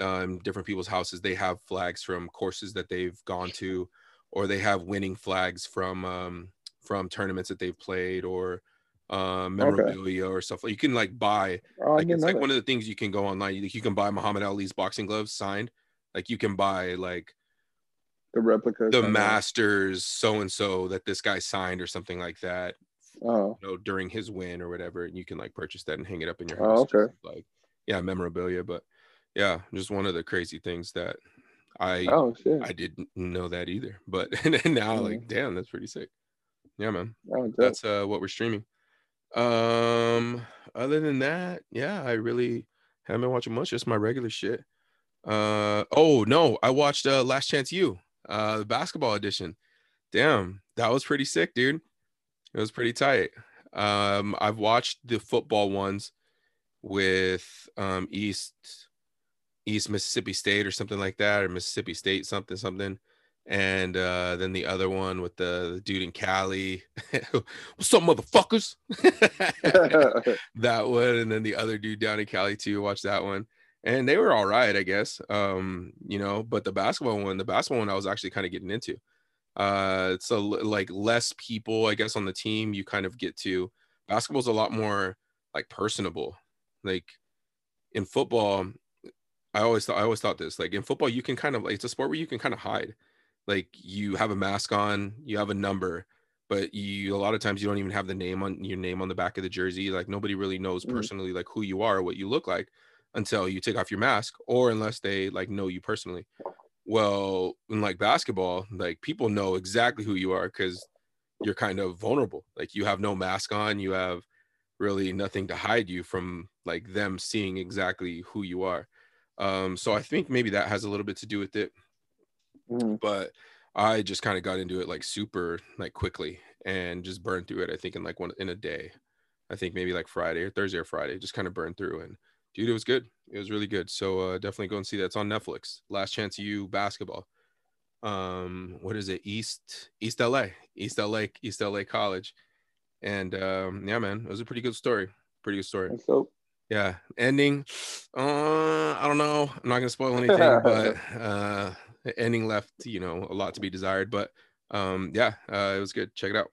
um, different people's houses they have flags from courses that they've gone to, or they have winning flags from um, from tournaments that they've played, or uh, memorabilia okay. or stuff. Like you can like buy. Oh, like, it's like one of the things you can go online. You, you can buy Muhammad Ali's boxing gloves signed. Like you can buy like the replica, the Masters so and so that this guy signed or something like that. Oh. You know, during his win or whatever, and you can like purchase that and hang it up in your oh, house. Oh, okay. Like yeah memorabilia but yeah just one of the crazy things that i oh shit. i didn't know that either but and now mm-hmm. like damn that's pretty sick. Yeah man. Oh, that's uh what we're streaming. Um other than that yeah i really haven't been watching much just my regular shit. Uh oh no i watched uh Last Chance U uh the basketball edition. Damn that was pretty sick dude. It was pretty tight. Um i've watched the football ones with um, East East Mississippi State or something like that, or Mississippi State something something, and uh, then the other one with the, the dude in Cali, what's up, motherfuckers? that one, and then the other dude down in Cali too. Watch that one, and they were all right, I guess. Um, you know, but the basketball one, the basketball one, I was actually kind of getting into. Uh, it's a like less people, I guess, on the team. You kind of get to basketball's a lot more like personable like in football, I always thought I always thought this. Like in football, you can kind of like it's a sport where you can kind of hide. Like you have a mask on, you have a number, but you a lot of times you don't even have the name on your name on the back of the jersey. Like nobody really knows mm-hmm. personally like who you are, what you look like until you take off your mask, or unless they like know you personally. Well, in like basketball, like people know exactly who you are because you're kind of vulnerable. Like you have no mask on, you have really nothing to hide you from like them seeing exactly who you are. Um, so I think maybe that has a little bit to do with it. Mm. But I just kind of got into it like super like quickly and just burned through it. I think in like one in a day. I think maybe like Friday or Thursday or Friday, just kind of burned through and dude, it was good. It was really good. So uh, definitely go and see that. It's on Netflix. Last Chance U basketball. Um, what is it? East East LA, East LA, East LA College. And um, yeah, man, it was a pretty good story. Pretty good story. So yeah, ending. Uh, I don't know. I'm not gonna spoil anything, but uh, ending left, you know, a lot to be desired. But um, yeah, uh, it was good. Check it out.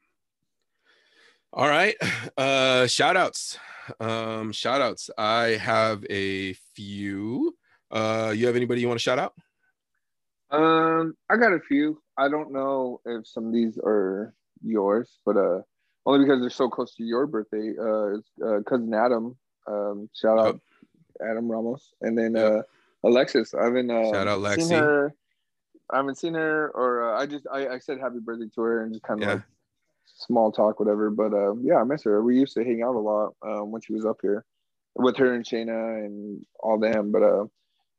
All right. Uh, shout outs. Um, shout outs. I have a few. Uh, you have anybody you want to shout out? Um, I got a few. I don't know if some of these are yours, but uh, only because they're so close to your birthday. Uh, it's uh, cousin Adam. Um, shout out Adam Ramos, and then uh, Alexis. I haven't uh, Shout out seen Lexi. her. I haven't seen her, or uh, I just I, I said happy birthday to her and just kind of Yeah. like small talk, whatever. But uh, yeah, I miss her. We used to hang out a lot um, when she was up here with her and Shayna and all them. But uh,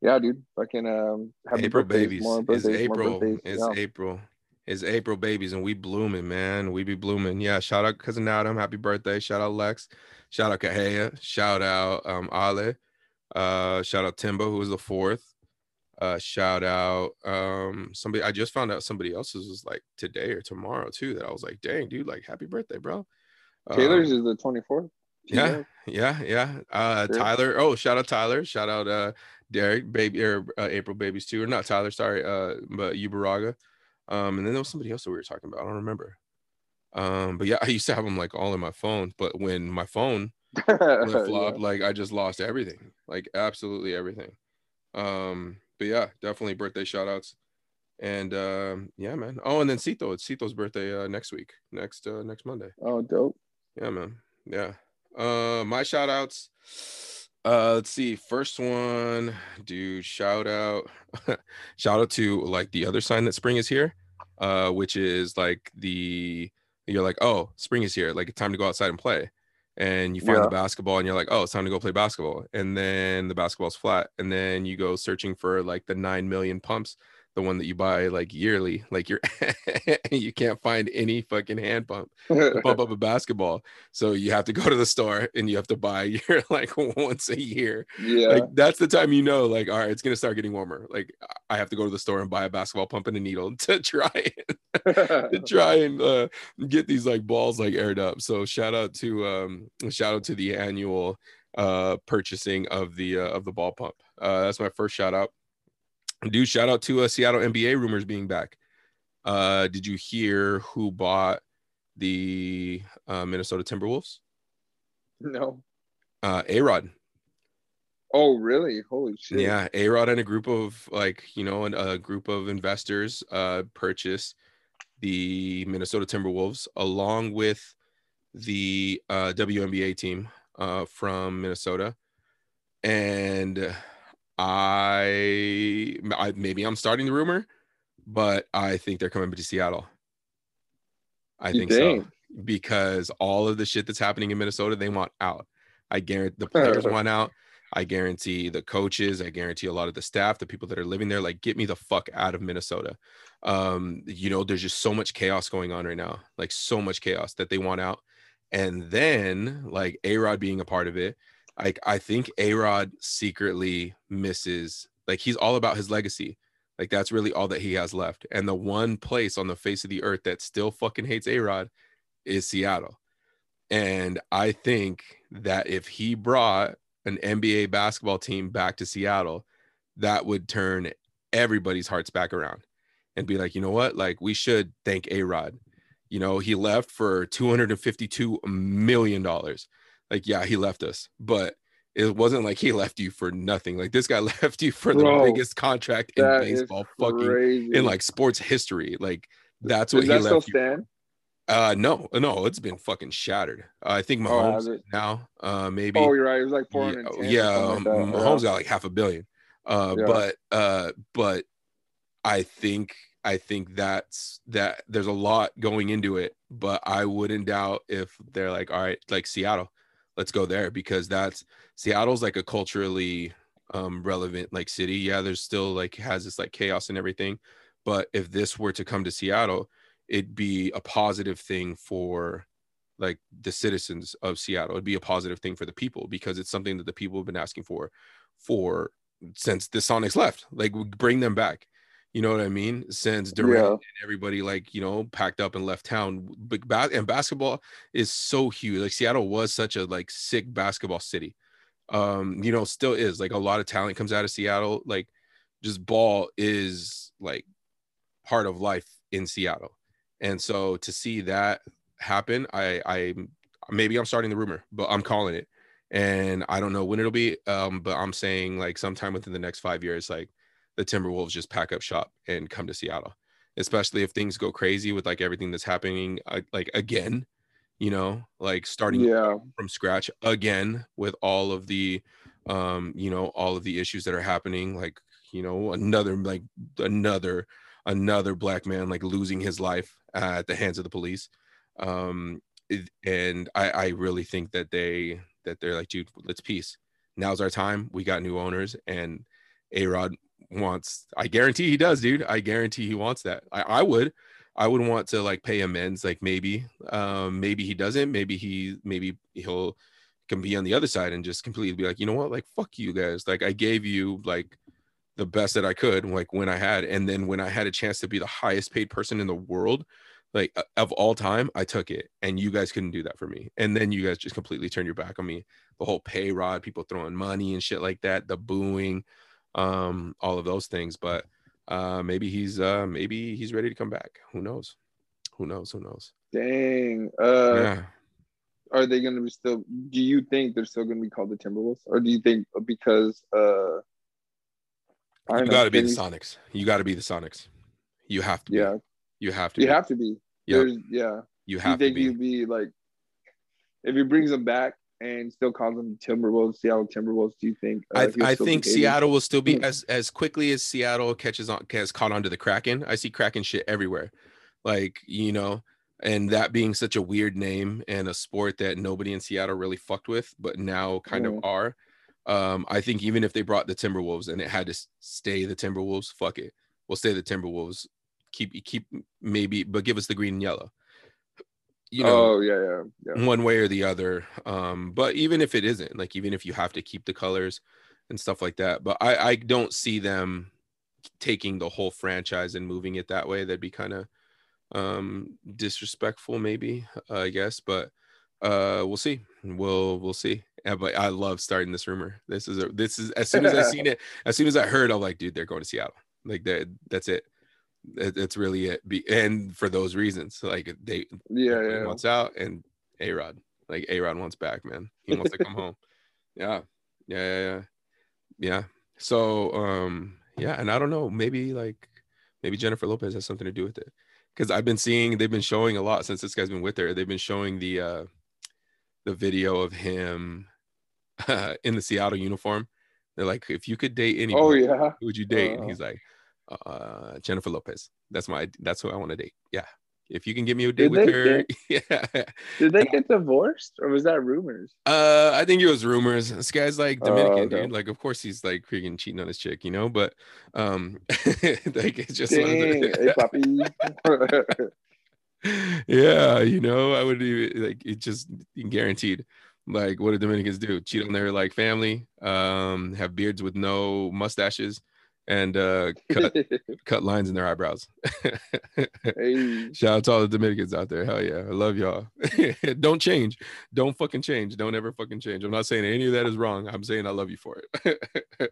yeah, dude, fucking um, happy April birthdays, babies. more It's birthdays, more April. birthdays. It's yeah. April. It's April babies, and we blooming, man. We be blooming. Yeah. Shout out cousin Adam. Happy birthday. Shout out Lex. Shout out Kahea. Shout out um Ale. Uh, shout out Timbo, who was the fourth. Uh, shout out um somebody. I just found out somebody else's was like today or tomorrow too. That I was like, dang, dude, like happy birthday, bro. Taylor's Um, is the twenty fourth. yeah, yeah, yeah. Uh, Sure. Tyler. Oh, shout out Tyler. Shout out uh Derek, baby or uh, April babies too, or not Tyler. Sorry, uh, but Ubaraga. Um, and then there was somebody else that we were talking about. I don't remember. Um, but yeah, I used to have them like all in my phone. But when my phone flip flopped, like I just lost everything, like absolutely everything. Um, but yeah, definitely birthday shout outs. And um, yeah, man. Oh, and then Cito. It's Cito's birthday uh, next week, next uh, next Monday. Oh, dope. Yeah, man. Yeah. Uh my shout outs. Uh let's see. First one, dude, shout out. shout out to like the other sign that spring is here. Uh, which is like the you're like, oh, spring is here, like it's time to go outside and play. And you find Yeah. the basketball and you're like, oh, it's time to go play basketball. And then the basketball's flat. And then you go searching for like the nine million pumps, the one that you buy like yearly. Like you're you can't find any fucking hand pump to pump up a basketball. So you have to go to the store and you have to buy your like once a year. yeah. Like that's the time you know, like, all right, it's gonna start getting warmer. Like I have to go to the store and buy a basketball pump and a needle to try and to try and uh, get these like balls like aired up. So shout out to um shout out to the annual uh purchasing of the uh, of the ball pump. Uh that's my first shout out. Do shout out to uh, Seattle NBA rumors being back. Uh did you hear who bought the uh, Minnesota Timberwolves? no. Uh A-Rod. Oh, really? Holy shit. Yeah, A Rod and a group of like you know an- a group of investors uh purchased the Minnesota Timberwolves along with the uh, WNBA team uh, from Minnesota, and I, I maybe I'm starting the rumor, but I think they're coming to Seattle. I You think so because all of the shit that's happening in Minnesota, they want out. I guarantee the players want out. I guarantee the coaches, I guarantee a lot of the staff, the people that are living there, like get me the fuck out of Minnesota. Um, you know, there's just so much chaos going on right now, like so much chaos that they want out. And then like A Rod being a part of it, like I think A Rod secretly misses, like he's all about his legacy. Like that's really all that he has left. And the one place on the face of the earth that still fucking hates A Rod is Seattle. And I think that if he brought an NBA basketball team back to Seattle, that would turn everybody's hearts back around and be like, you know what? Like, we should thank A Rod. You know, he left for $252 million. Like, yeah, he left us, but it wasn't like he left you for nothing. Like, this guy left you for the Bro, biggest contract in baseball, fucking crazy. in like sports history. Like, that's what Does he that still you stand? uh no, no, it's been fucking shattered. Uh, I think Oh, Mahomes it? now, uh maybe. Oh, you're right. It was like yeah, 410. yeah, like um, that. Mahomes got like half a billion. Uh, Yeah. but uh, but I think I think that's that. There's a lot going into it, but I wouldn't doubt if they're like, all right, like Seattle, let's go there because that's Seattle's like a culturally um relevant like city. Yeah, there's still like has this like chaos and everything, but if this were to come to Seattle, it'd be a positive thing for like the citizens of Seattle. It'd be a positive thing for the people because it's something that the people have been asking for for since the Sonics left. Like bring them back. You know what I mean? Since Durant Yeah. and everybody like, you know, packed up and left town. But ba- and basketball is so huge. Like Seattle was such a like sick basketball city. Um, you know, still is like a lot of talent comes out of Seattle. Like just ball is like part of life in Seattle. And so to see that happen, I I maybe I'm starting the rumor, but I'm calling it. And I don't know when it'll be. Um, but I'm saying like sometime within the next five years, like the Timberwolves just pack up shop and come to Seattle, especially if things go crazy with like everything that's happening, uh, like again, you know, like starting Yeah. from scratch again with all of the, um, you know, all of the issues that are happening, like you know, another like another another black man like losing his life uh, at the hands of the police. Um, and I, I really think that they that they're like, dude, let's peace. Now's our time. We got new owners, and A Rod wants. I guarantee he does, dude. I guarantee he wants that. I, I would. I would want to like pay amends. Like maybe, um, maybe he doesn't. Maybe he, maybe he'll can be on the other side and just completely be like, you know what, like fuck you guys. Like I gave you like the best that I could, like when I had, and then when I had a chance to be the highest paid person in the world, like of all time, I took it, and you guys couldn't do that for me. And then you guys just completely turned your back on me. The whole pay rod, people throwing money and shit like that, the booing, um, all of those things. But uh, maybe he's uh, maybe he's ready to come back. Who knows? Who knows? Who knows? Dang. Uh, yeah. Are they going to be still? Do you think they're still going to be called the Timberwolves, or do you think because uh, I You got to be the Sonics. You got to be the Sonics. You have to. Be. Yeah, You have to. you be. have to be. Yep. There's yeah. You You have to think be. you'd be like, if he brings them back and still calls them the Timberwolves, Seattle Timberwolves? Do you think? uh, I, I think? Seattle will still be Hmm. as as quickly as Seattle catches on has caught on to the Kraken. I see Kraken shit everywhere, like you know, and that being such a weird name and a sport that nobody in Seattle really fucked with, but now kind of Mm. are. Um, I think even if they brought the Timberwolves and it had to stay the Timberwolves, fuck it, we'll stay the Timberwolves. Keep keep maybe, but give us the green and yellow. You know, oh yeah, yeah, yeah. one way or the other. Um, but even if it isn't, like even if you have to keep the colors and stuff like that, but I I don't see them taking the whole franchise and moving it that way. That'd be kind of um disrespectful, maybe uh, I guess. But uh, we'll see. We'll we'll see. Yeah, but I love starting this rumor. This is a, this is as soon as I seen it, as soon as I heard, I'm like, dude, they're going to Seattle. Like that. That's it. That- That's really it. Be, and for those reasons, like they Yeah, yeah. wants out and A Rod. Like A Rod wants back, man. He wants to come home. Yeah. Yeah. Yeah. Yeah. Yeah. So um, yeah, and I don't know, maybe like maybe Jennifer Lopez has something to do with it. Because I've been seeing they've been showing a lot since this guy's been with her. They've been showing the uh the video of him uh, in the Seattle uniform. They're like, if you could date anybody, Oh yeah. who would you date? And Uh. he's like, uh, Jennifer Lopez. That's my. That's who I want to date. Yeah. If you can give me a date Did with her, yeah. Did they get divorced, or was that rumors? Uh, I think it was rumors. This guy's like Oh, Dominican, okay. dude. Like, of course he's like freaking cheating on his chick, you know. But um, like it's just one of Dang, the- hey yeah, you know, I would even like it just guaranteed. Like, what do Dominicans do? Cheat on their like family, um, have beards with no mustaches, and uh, cut cut lines in their eyebrows. hey, Shout out to all the Dominicans out there. Hell yeah. I love y'all. Don't change. Don't fucking change. Don't ever fucking change. I'm not saying any of that is wrong. I'm saying I love you for it.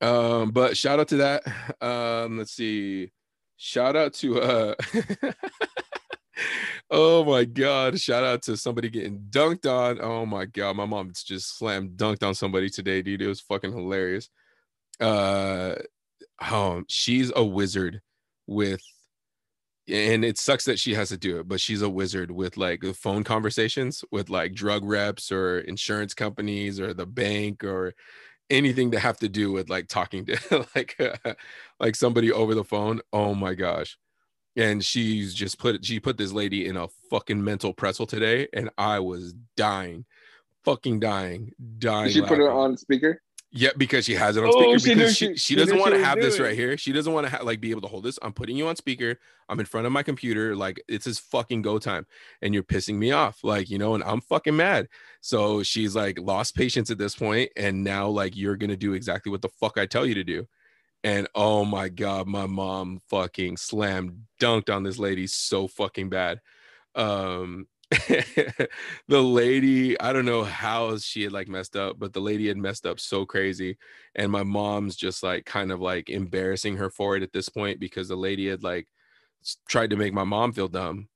um, but shout out to that. Um, let's see. Shout out to uh oh my god. Shout out to somebody getting dunked on. Oh my god. My mom just slammed dunked on somebody today, dude. It was fucking hilarious. Uh oh, she's a wizard with and it sucks that she has to do it but she's a wizard with like phone conversations with like drug reps or insurance companies or the bank or anything to have to do with like talking to like like somebody over the phone oh my gosh and she's just put she put this lady in a fucking mental pretzel today and i was dying fucking dying dying did she put it laughing. on speaker? Yeah, because she has it on Oh, speaker she because she- she, she, doesn't want to have this doing right here. She doesn't want to ha- like be able to hold this. I'm putting you on speaker. I'm in front of my computer. Like it's his fucking go time, and you're pissing me off. Like you know, and I'm fucking mad. So she's like lost patience at this point, and now like you're gonna do exactly what the fuck I tell you to do. And oh my god, my mom fucking slammed dunked on this lady so fucking bad. Um the lady, I don't know how she had like messed up, but the lady had messed up so crazy. And my mom's just like kind of like embarrassing her for it at this point because the lady had like tried to make my mom feel dumb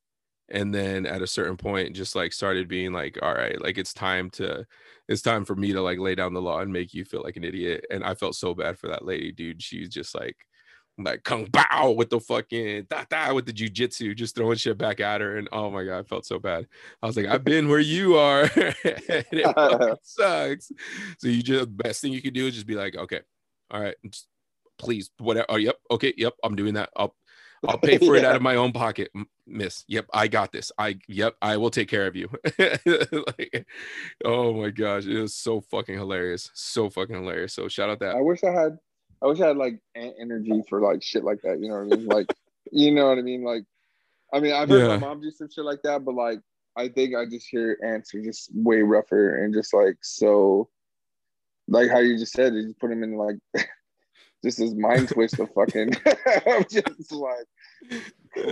and then at a certain point just like started being like all right like it's time to it's time for me to like lay down the law and make you feel like an idiot and i felt so bad for that lady dude she's just like like kung pow with the fucking da da with the jujitsu, just throwing shit back at her. And oh my god, I felt so bad. I was like, I've been where you are. and it sucks. So you just the best thing you can do is just be like, okay, all right, just please, whatever. Oh, yep, okay, yep, I'm doing that. I'll I'll pay for it out of my own pocket, miss. Yep, I got this. I yep, I will take care of you. like, oh my gosh, it was so fucking hilarious. So fucking hilarious. So shout out that. I wish I had, I wish I had like en- energy for like shit like that. You know what I mean? Like, you know what I mean? Like, I mean, I've heard Yeah. my mom do some shit like that, but like, I think I just hear ants are just way rougher and just like so, like how you just said, you just put them in like, just this mind twist of fucking, I'm just like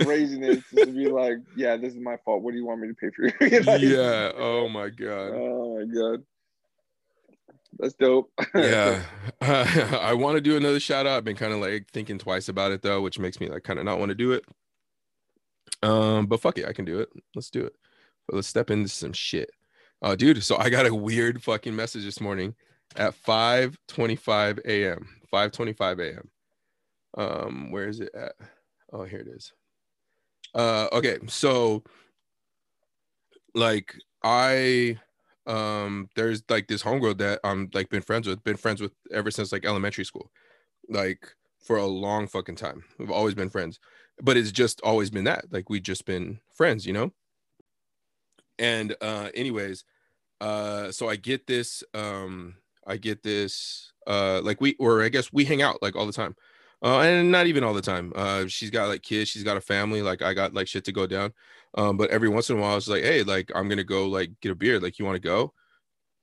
craziness. To be like, yeah, this is my fault. What do you want me to pay for? You yeah. Oh my god. Oh my god. That's dope. yeah. I want to do another shout out. I've been kind of like thinking twice about it though which makes me like kind of not want to do it. Um but fuck it i can do it. Let's do it. But let's step into some shit. Uh dude so i got a weird fucking message this morning at 5 25 a.m 5 25 a.m um where is it at? Oh here it is. Uh okay so like i um there's like this homegirl that I'm like been friends with, been friends with ever since like elementary school, like for a long fucking time. We've always been friends, but it's just always been that like we just been friends, you know. And uh, anyways, uh, so I get this, um, I get this, uh, like we or I guess we hang out like all the time. Uh, and not even all the time. Uh, she's got like kids, she's got a family. Like I got like shit to go down. Um, but every once in a while, it's like, hey, like I'm gonna go like get a beer. Like you want to go?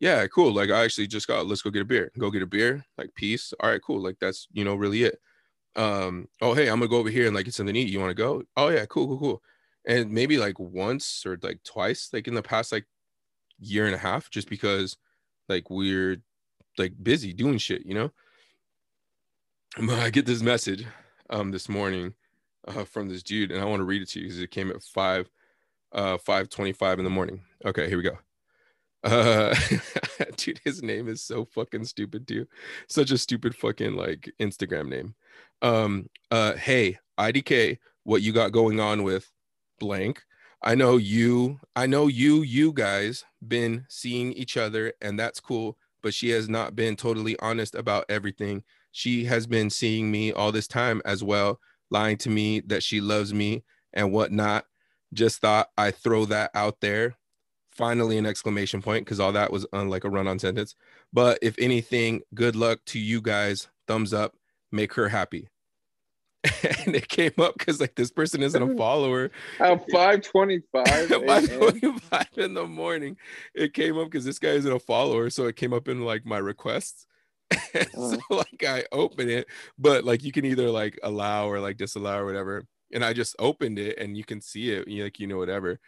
Yeah, cool. Like I actually just got. Let's go get a beer. Go get a beer. Like peace. All right, cool. Like that's you know really it. Um. Oh hey, I'm gonna go over here and like get something to eat. You want to go? Oh yeah, cool, cool, cool. And maybe like once or like twice, like in the past like year and a half, just because like we're like busy doing shit, you know. But I get this message um this morning uh, from this dude, and I want to read it to you because it came at five uh 5:25 in the morning. Okay, here we go. Uh dude, his name is so fucking stupid too. Such a stupid fucking like Instagram name. Um uh hey, IDK, what you got going on with blank? I know you, I know you you guys been seeing each other and that's cool, but she has not been totally honest about everything. She has been seeing me all this time as well, lying to me that she loves me and whatnot just thought I throw that out there. Finally, an exclamation point because all that was on like a run on sentence. But if anything, good luck to you guys. Thumbs up. Make her happy. and it came up because like this person isn't a follower. At 525 At a.m. 5:45 in the morning, it came up because this guy isn't a follower, so it came up in like my requests. So like I open it, but like you can either like allow or like disallow or whatever. And I just opened it and you can see it, you like you know whatever.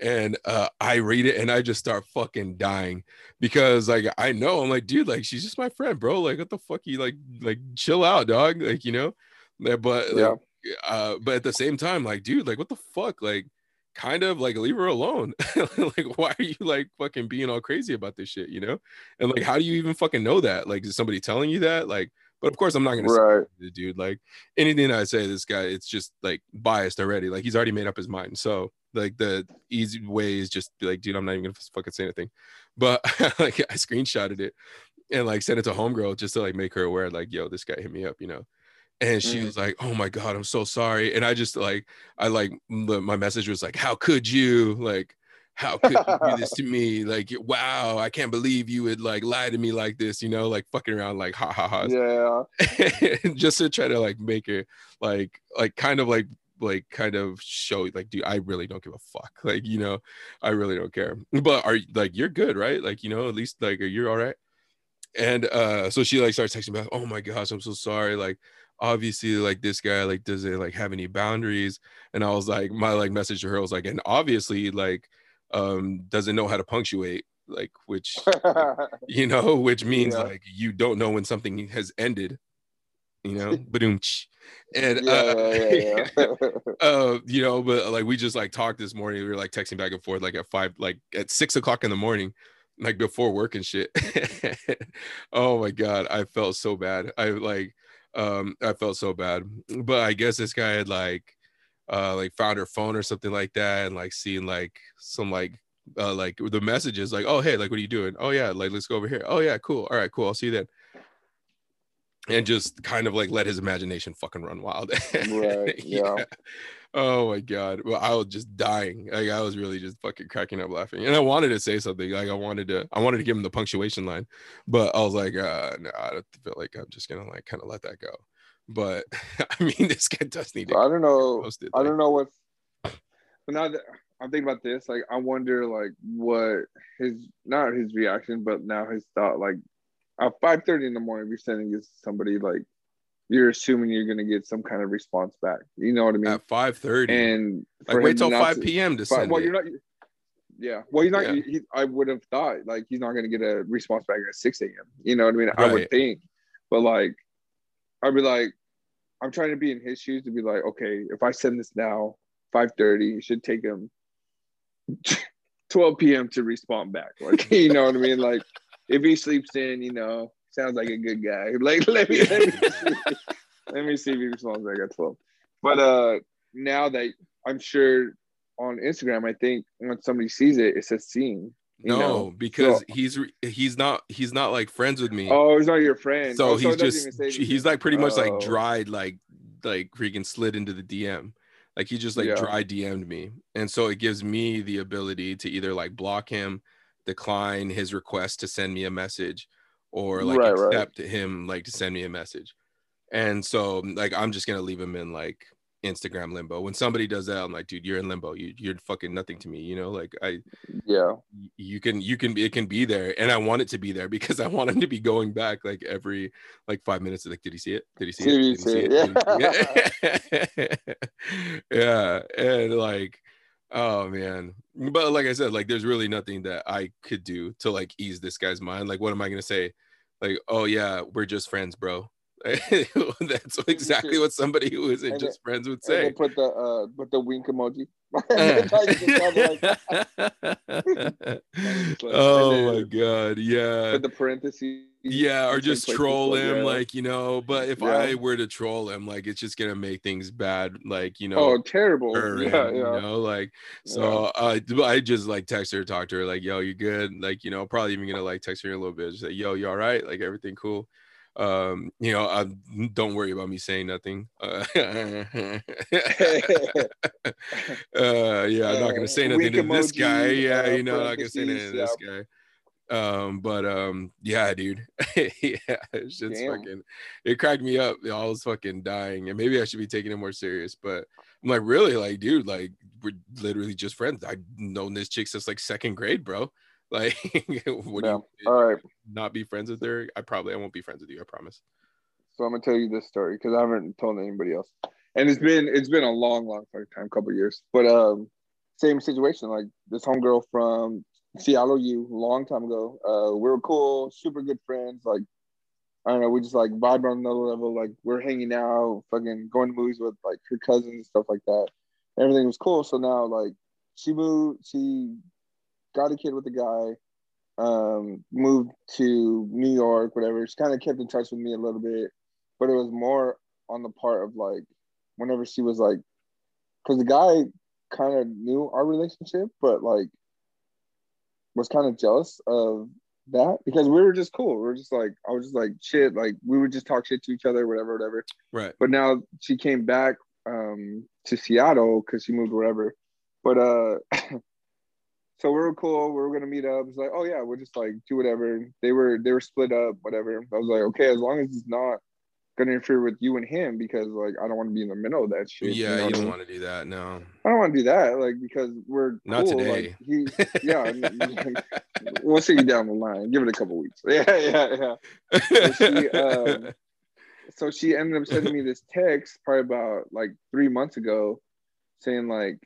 And uh I read it and I just start fucking dying because like I know I'm like, dude, like she's just my friend, bro. Like what the fuck you like like chill out, dog. Like, you know. Yeah, But like, Yeah. uh but at the same time like dude like what the fuck like kind of like leave her alone like why are you like fucking being all crazy about this shit you know and like how do you even fucking know that like is somebody telling you that like but of course i'm not gonna say the dude like anything i say to this guy it's just like biased already. Like he's already made up his mind. So like the easy way is just be like dude i'm not even gonna fucking say anything. But like i screenshotted it and like sent it to homegirl just to like make her aware like yo this guy hit me up you know? And she Mhm. was like oh my god i'm so sorry. And i just like i like my message was like how could you? Like how could you do this to me? Like wow i can't believe you would like lie to me like this you know like fucking around like ha ha ha Yeah. just to try to like make it like like kind of like like kind of show like dude i really don't give a fuck like you know i really don't care. But are like you're good right? Like you know at least like you're you all right? And uh so she like starts texting me back oh my gosh i'm so sorry. Like obviously like this guy like does it like have any boundaries. And i was like my like message to her was like and obviously like um doesn't know how to punctuate like which you know, which means Yeah. like you don't know when something has ended, you know, Ba-doom-tsh. and Yeah, uh, yeah. uh, you know, but like we just like talked this morning. We were like texting back and forth, like at five, like at six o'clock in the morning, like before work and shit. oh my god, I felt so bad. I like, um, I felt so bad. But I guess this guy had like, uh, like found her phone or something like that, and like seeing like some like. Uh, like the messages like oh hey like what are you doing oh yeah like let's go over here oh yeah cool all right cool i'll see you then and just kind of like let his imagination fucking run wild. Right, yeah. Oh my god. Well, I was just dying. Like I was really just fucking cracking up laughing. And I wanted to say something. Like I wanted to I wanted to give him the punctuation line, but I was like, uh no, I don't feel like I'm just gonna like kind of let that go. But I mean this guy does need to I don't know. posted. I like- don't know what. But now that I'm thinking about this, like I wonder, like what his not his reaction, but now his thought, like at five thirty in the morning, if you're sending this to somebody, like you're assuming you're gonna get some kind of response back. You know what I mean? at 5 30. and Like wait till 5 p.m. to send well, it. you're not. Yeah. Well, he's not. Yeah. He, I would have thought like he's not going to get a response back at 6 a.m. You know what I mean? I would think, but like, I'd be like, I'm trying to be in his shoes to be like, okay, if I send this now, 5:30, it should take him 12 p.m. to respond back. Like, you know what I mean? Like, if he sleeps in, you know, sounds like a good guy. Like, let me let me see, let me see if he responds back at 12. But uh, now that I'm sure on Instagram, I think when somebody sees it, it says seen. No, know? because So- he's he's not he's not like friends with me. Oh, he's not your friend. so Oh, he's doesn't just he's like pretty much like Oh. dried like like freaking slid into the dm like he just like Yeah. dry dm'd me and so it gives me the ability to either like block him decline his request to send me a message or like Right, right. accept him like to send me a message and so like i'm just gonna leave him in like instagram limbo. When somebody does that i'm like dude you're in limbo. You, you're fucking nothing to me you know like i Yeah. you can you can it can be there and i want it to be there because i want him to be going back like every like five minutes like did he see it? Did he see Did it see it? Did he see it? yeah and like oh man. But like i said like there's really nothing that i could do to like ease this guy's mind. Like what am i gonna say? Like oh yeah we're just friends bro that's exactly what somebody who isn't And just friends would say put the uh put the wink emoji. oh my god yeah Put the parentheses. yeah or just troll him yeah. like you know but if Yeah. i were to troll him like it's just gonna make things bad like you know oh terrible. for Yeah, him, you know like so uh i just like text her talk to her like yo you good like you know probably even gonna like text her in a little bit just say yo you all right like everything cool um you know I, don't worry about me saying nothing. Uh, uh yeah i'm not gonna say Uh, nothing wink to this guy. yeah uh, you know i'm not gonna say anything to this guy. Um but um yeah dude. Yeah it's just Damn. fucking it cracked me up. I was fucking dying and maybe i should be taking it more serious but i'm like really? Like dude like we're literally just friends. I've known this chick since like second grade bro like what Yeah. you All right. not be friends with her i probably i won't be friends with you i promise So I'm gonna tell you this story because I haven't told anybody else, and it's been it's been a long, long time, couple years. But um, same situation. Like this homegirl from Seattle, U, long time ago. Uh, we were cool, super good friends. Like I don't know, we just like vibe on another level. Like we're hanging out, fucking going to movies with like her cousins and stuff like that. Everything was cool. So now like she moved, she got a kid with a guy um, moved to New York, whatever. She kind of kept in touch with me a little bit, but it was more on the part of like whenever she was like, because the guy kind of knew our relationship, but like was kind of jealous of that because we were just cool. We were just like, I was just like shit, like we would just talk shit to each other, whatever, whatever. right But now she came back um, to Seattle because she moved wherever. But uh, so we were cool. We were gonna meet up. It's like, oh yeah, we'll just like do whatever. They were they were split up, whatever. I was like, okay, as long as it's not gonna interfere with you and him, because like I don't want to be in the middle of that shit. yeah know you don't want to do that no I don't want to do that, like because we're Not cool. today. Like, he, yeah, we'll see you down the line. Give it a couple weeks. Yeah, yeah, yeah. she, um, so she ended up sending me this text probably about like three months ago saying like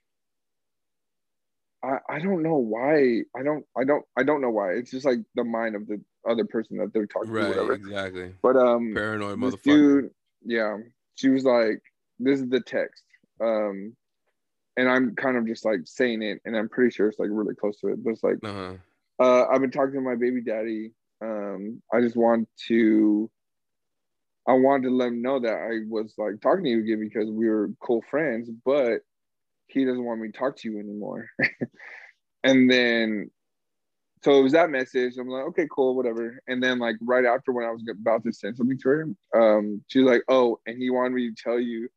I, I don't know why I don't I don't I don't know why it's just like the mind of the other person that they're talking to right whatever exactly but um paranoid motherfucker dude yeah she was like, "This is the text," um, and I'm kind of just like saying it, and I'm pretty sure it's like really close to it, but it's like, Uh-huh. uh, "I've been talking to my baby daddy. Um, I just want to." I wanted to let him know that I was like talking to you again because we were cool friends, but he doesn't want me to talk to you anymore. and then, so it was that message. I'm like, okay, cool, whatever. And then, like, right after when I was about to send something to her, um, she's like, oh, and he wanted me to tell you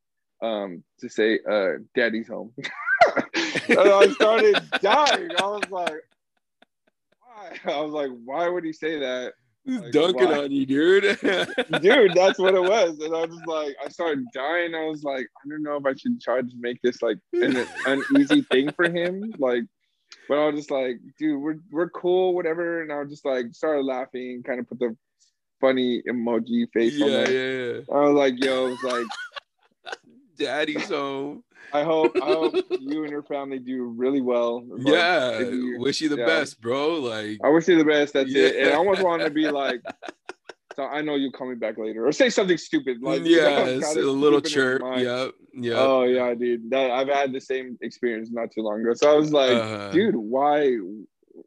um, to say, uh, daddy's home. and I started dying. I was like, why? I was like, why would he say that? He's Like, dunking on you, dude. dude that's what it was and i was like i started dying i was like i don't know if i should try to make this like an uneasy thing for him like but i was just like dude we're, we're cool whatever and i was just like started laughing kind of put the funny emoji face on yeah, there yeah. i was like yo it's like Daddy's home. I hope i hope you and your family do really well Yeah. Wish you the yeah. best, bro. Like i wish you the best that's it and i almost wanted to be like so i know you'll call me back later or say something stupid like you yeah, it's a little keep it in chirp. Yep. Yep. Oh yeah, dude. That I've had the same experience not too long ago. So I was like, Uh-huh. dude, why,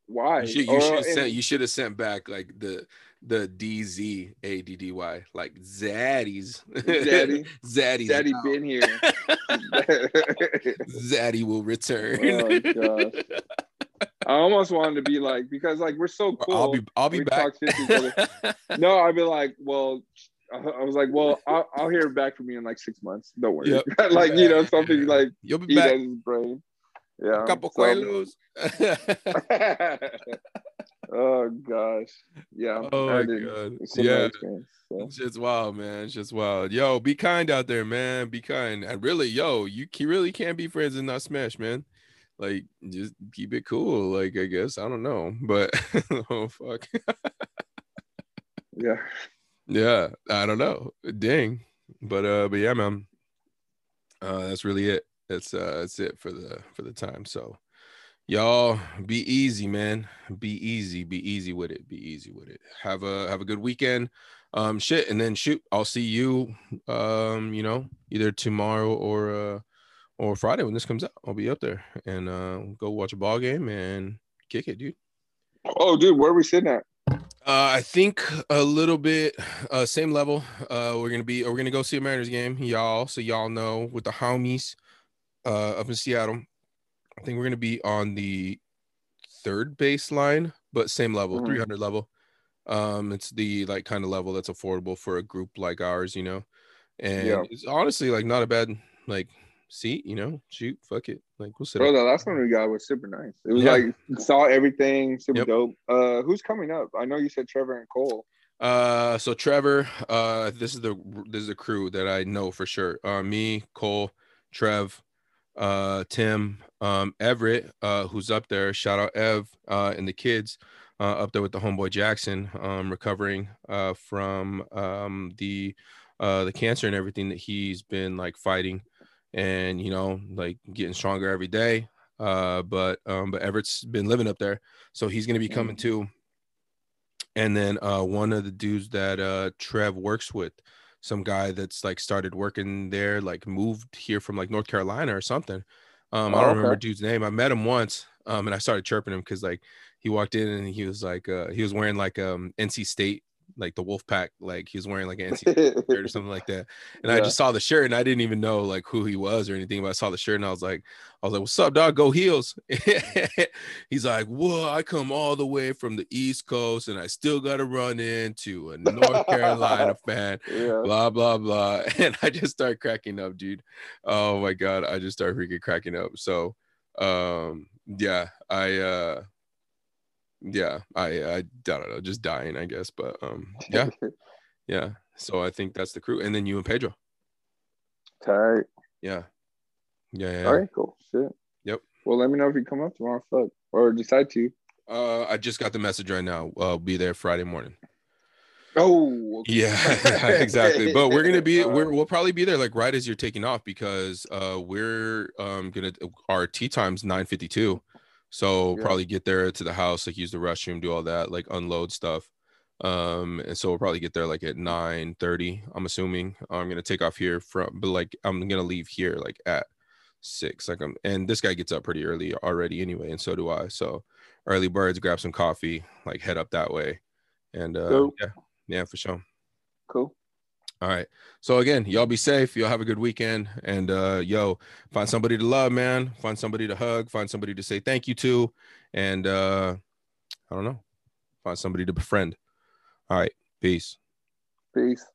why? You should, Or- should have and- sent you should have sent back like the the D Z A D D Y like Zaddy's Zaddy. Zaddy's Daddy out. been here. Zaddy will return. oh gosh. I almost wanted to be like because like we're so cool. I'll be I'll be We back. talk shit to each No, I'd be like, well, I was like, well, I'll, I'll hear back from you in like six months. Don't worry. Yep. like you know something like You'll be back. his brain. Yeah. A couple so-. Oh gosh. Yeah. oh my god. Yeah. so. It's just wild, man. It's just wild. Yo, be kind out there, man. Be kind. And really, yo, you really can't be friends and not smash, man. Like, just keep it cool. Like, I guess I don't know, but oh fuck, Yeah. yeah, I don't know. Dang, but uh, but yeah, man. Uh, that's really it. That's uh, that's it for the for the time. So, y'all be easy, man. Be easy. Be easy with it. Be easy with it. Have a have a good weekend. Um, shit, and then shoot. I'll see you. Um, you know, either tomorrow or uh or Friday when this comes out. I'll be up there and uh go watch a ball game and kick it, dude. Oh, dude, where are we sitting at? Uh, I think a little bit, uh, same level. Uh, we're gonna be, we're gonna go see a Mariners game, y'all. So y'all know with the homies, uh, up in Seattle. I think we're gonna be on the third baseline, but same level, Mhm. 300 level. Um, it's the like kind of level that's affordable for a group like ours, you know. And Yeah. it's honestly like not a bad like seat, you know. Shoot, fuck it, like we'll sit. Bro, up. the last one we got was super nice. It was Yeah. like saw everything, super Yep. dope. Uh, who's coming up? I know you said Trevor and Cole. Uh, so Trevor, uh, this is the this is the crew that I know for sure. Uh, me, Cole, Trev, uh, Tim, um, Everett, uh, who's up there. Shout out Ev, uh, and the kids, uh, up there with the homeboy Jackson, um, recovering, uh, from um the, uh, the cancer and everything that he's been like fighting, and you know, like getting stronger every day. Uh, but um, but Everett's been living up there, so he's gonna be coming too and then uh one of the dudes that uh Trev works with some guy that's like started working there like moved here from like North Carolina or something um I Oh, don't remember dude's name. I met him once um and I started chirping him because like he walked in and he was like uh he was wearing like um NC State like the wolf pack like he was wearing like an shirt or something like that. And I just saw the shirt and I didn't even know like who he was or anything but I saw the shirt and I was like I was like what's up dog? Go heels. He's like whoa I come all the way from the east coast and I still got to run into a North Carolina fan yeah. blah blah blah. And I just start cracking up dude. Oh my god I just start freaking cracking up. So um yeah I uh yeah I I don't know just dying I guess but um yeah yeah so I think that's the crew and then you and Pedro Tight. yeah yeah, yeah. All right, cool. Shit. Yep. Well, let me know if you come up tomorrow. Fuck. Or decide to. Uh, I just got the message right now. I'll be there Friday morning. Oh. okay. Yeah, exactly. But we're gonna be Uh, we're, we'll probably be there like right as you're taking off because uh we're um gonna our tee time's nine fifty two, so Yeah. probably get there to the house like use the restroom, do all that like unload stuff, Um, and so we'll probably get there like at nine thirty. I'm assuming I'm gonna take off here from, but like I'm gonna leave here like at six. Like I'm, and this guy gets up pretty early already anyway, and so do I. So early birds, grab some coffee, like head up that way, and uh, yeah, yeah, for sure. Cool. All right. So again, y'all be safe. Y'all have a good weekend. And uh yo, find somebody to love, man. Find somebody to hug, find somebody to say thank you to. And uh I don't know. Find somebody to befriend. All right. Peace. Peace.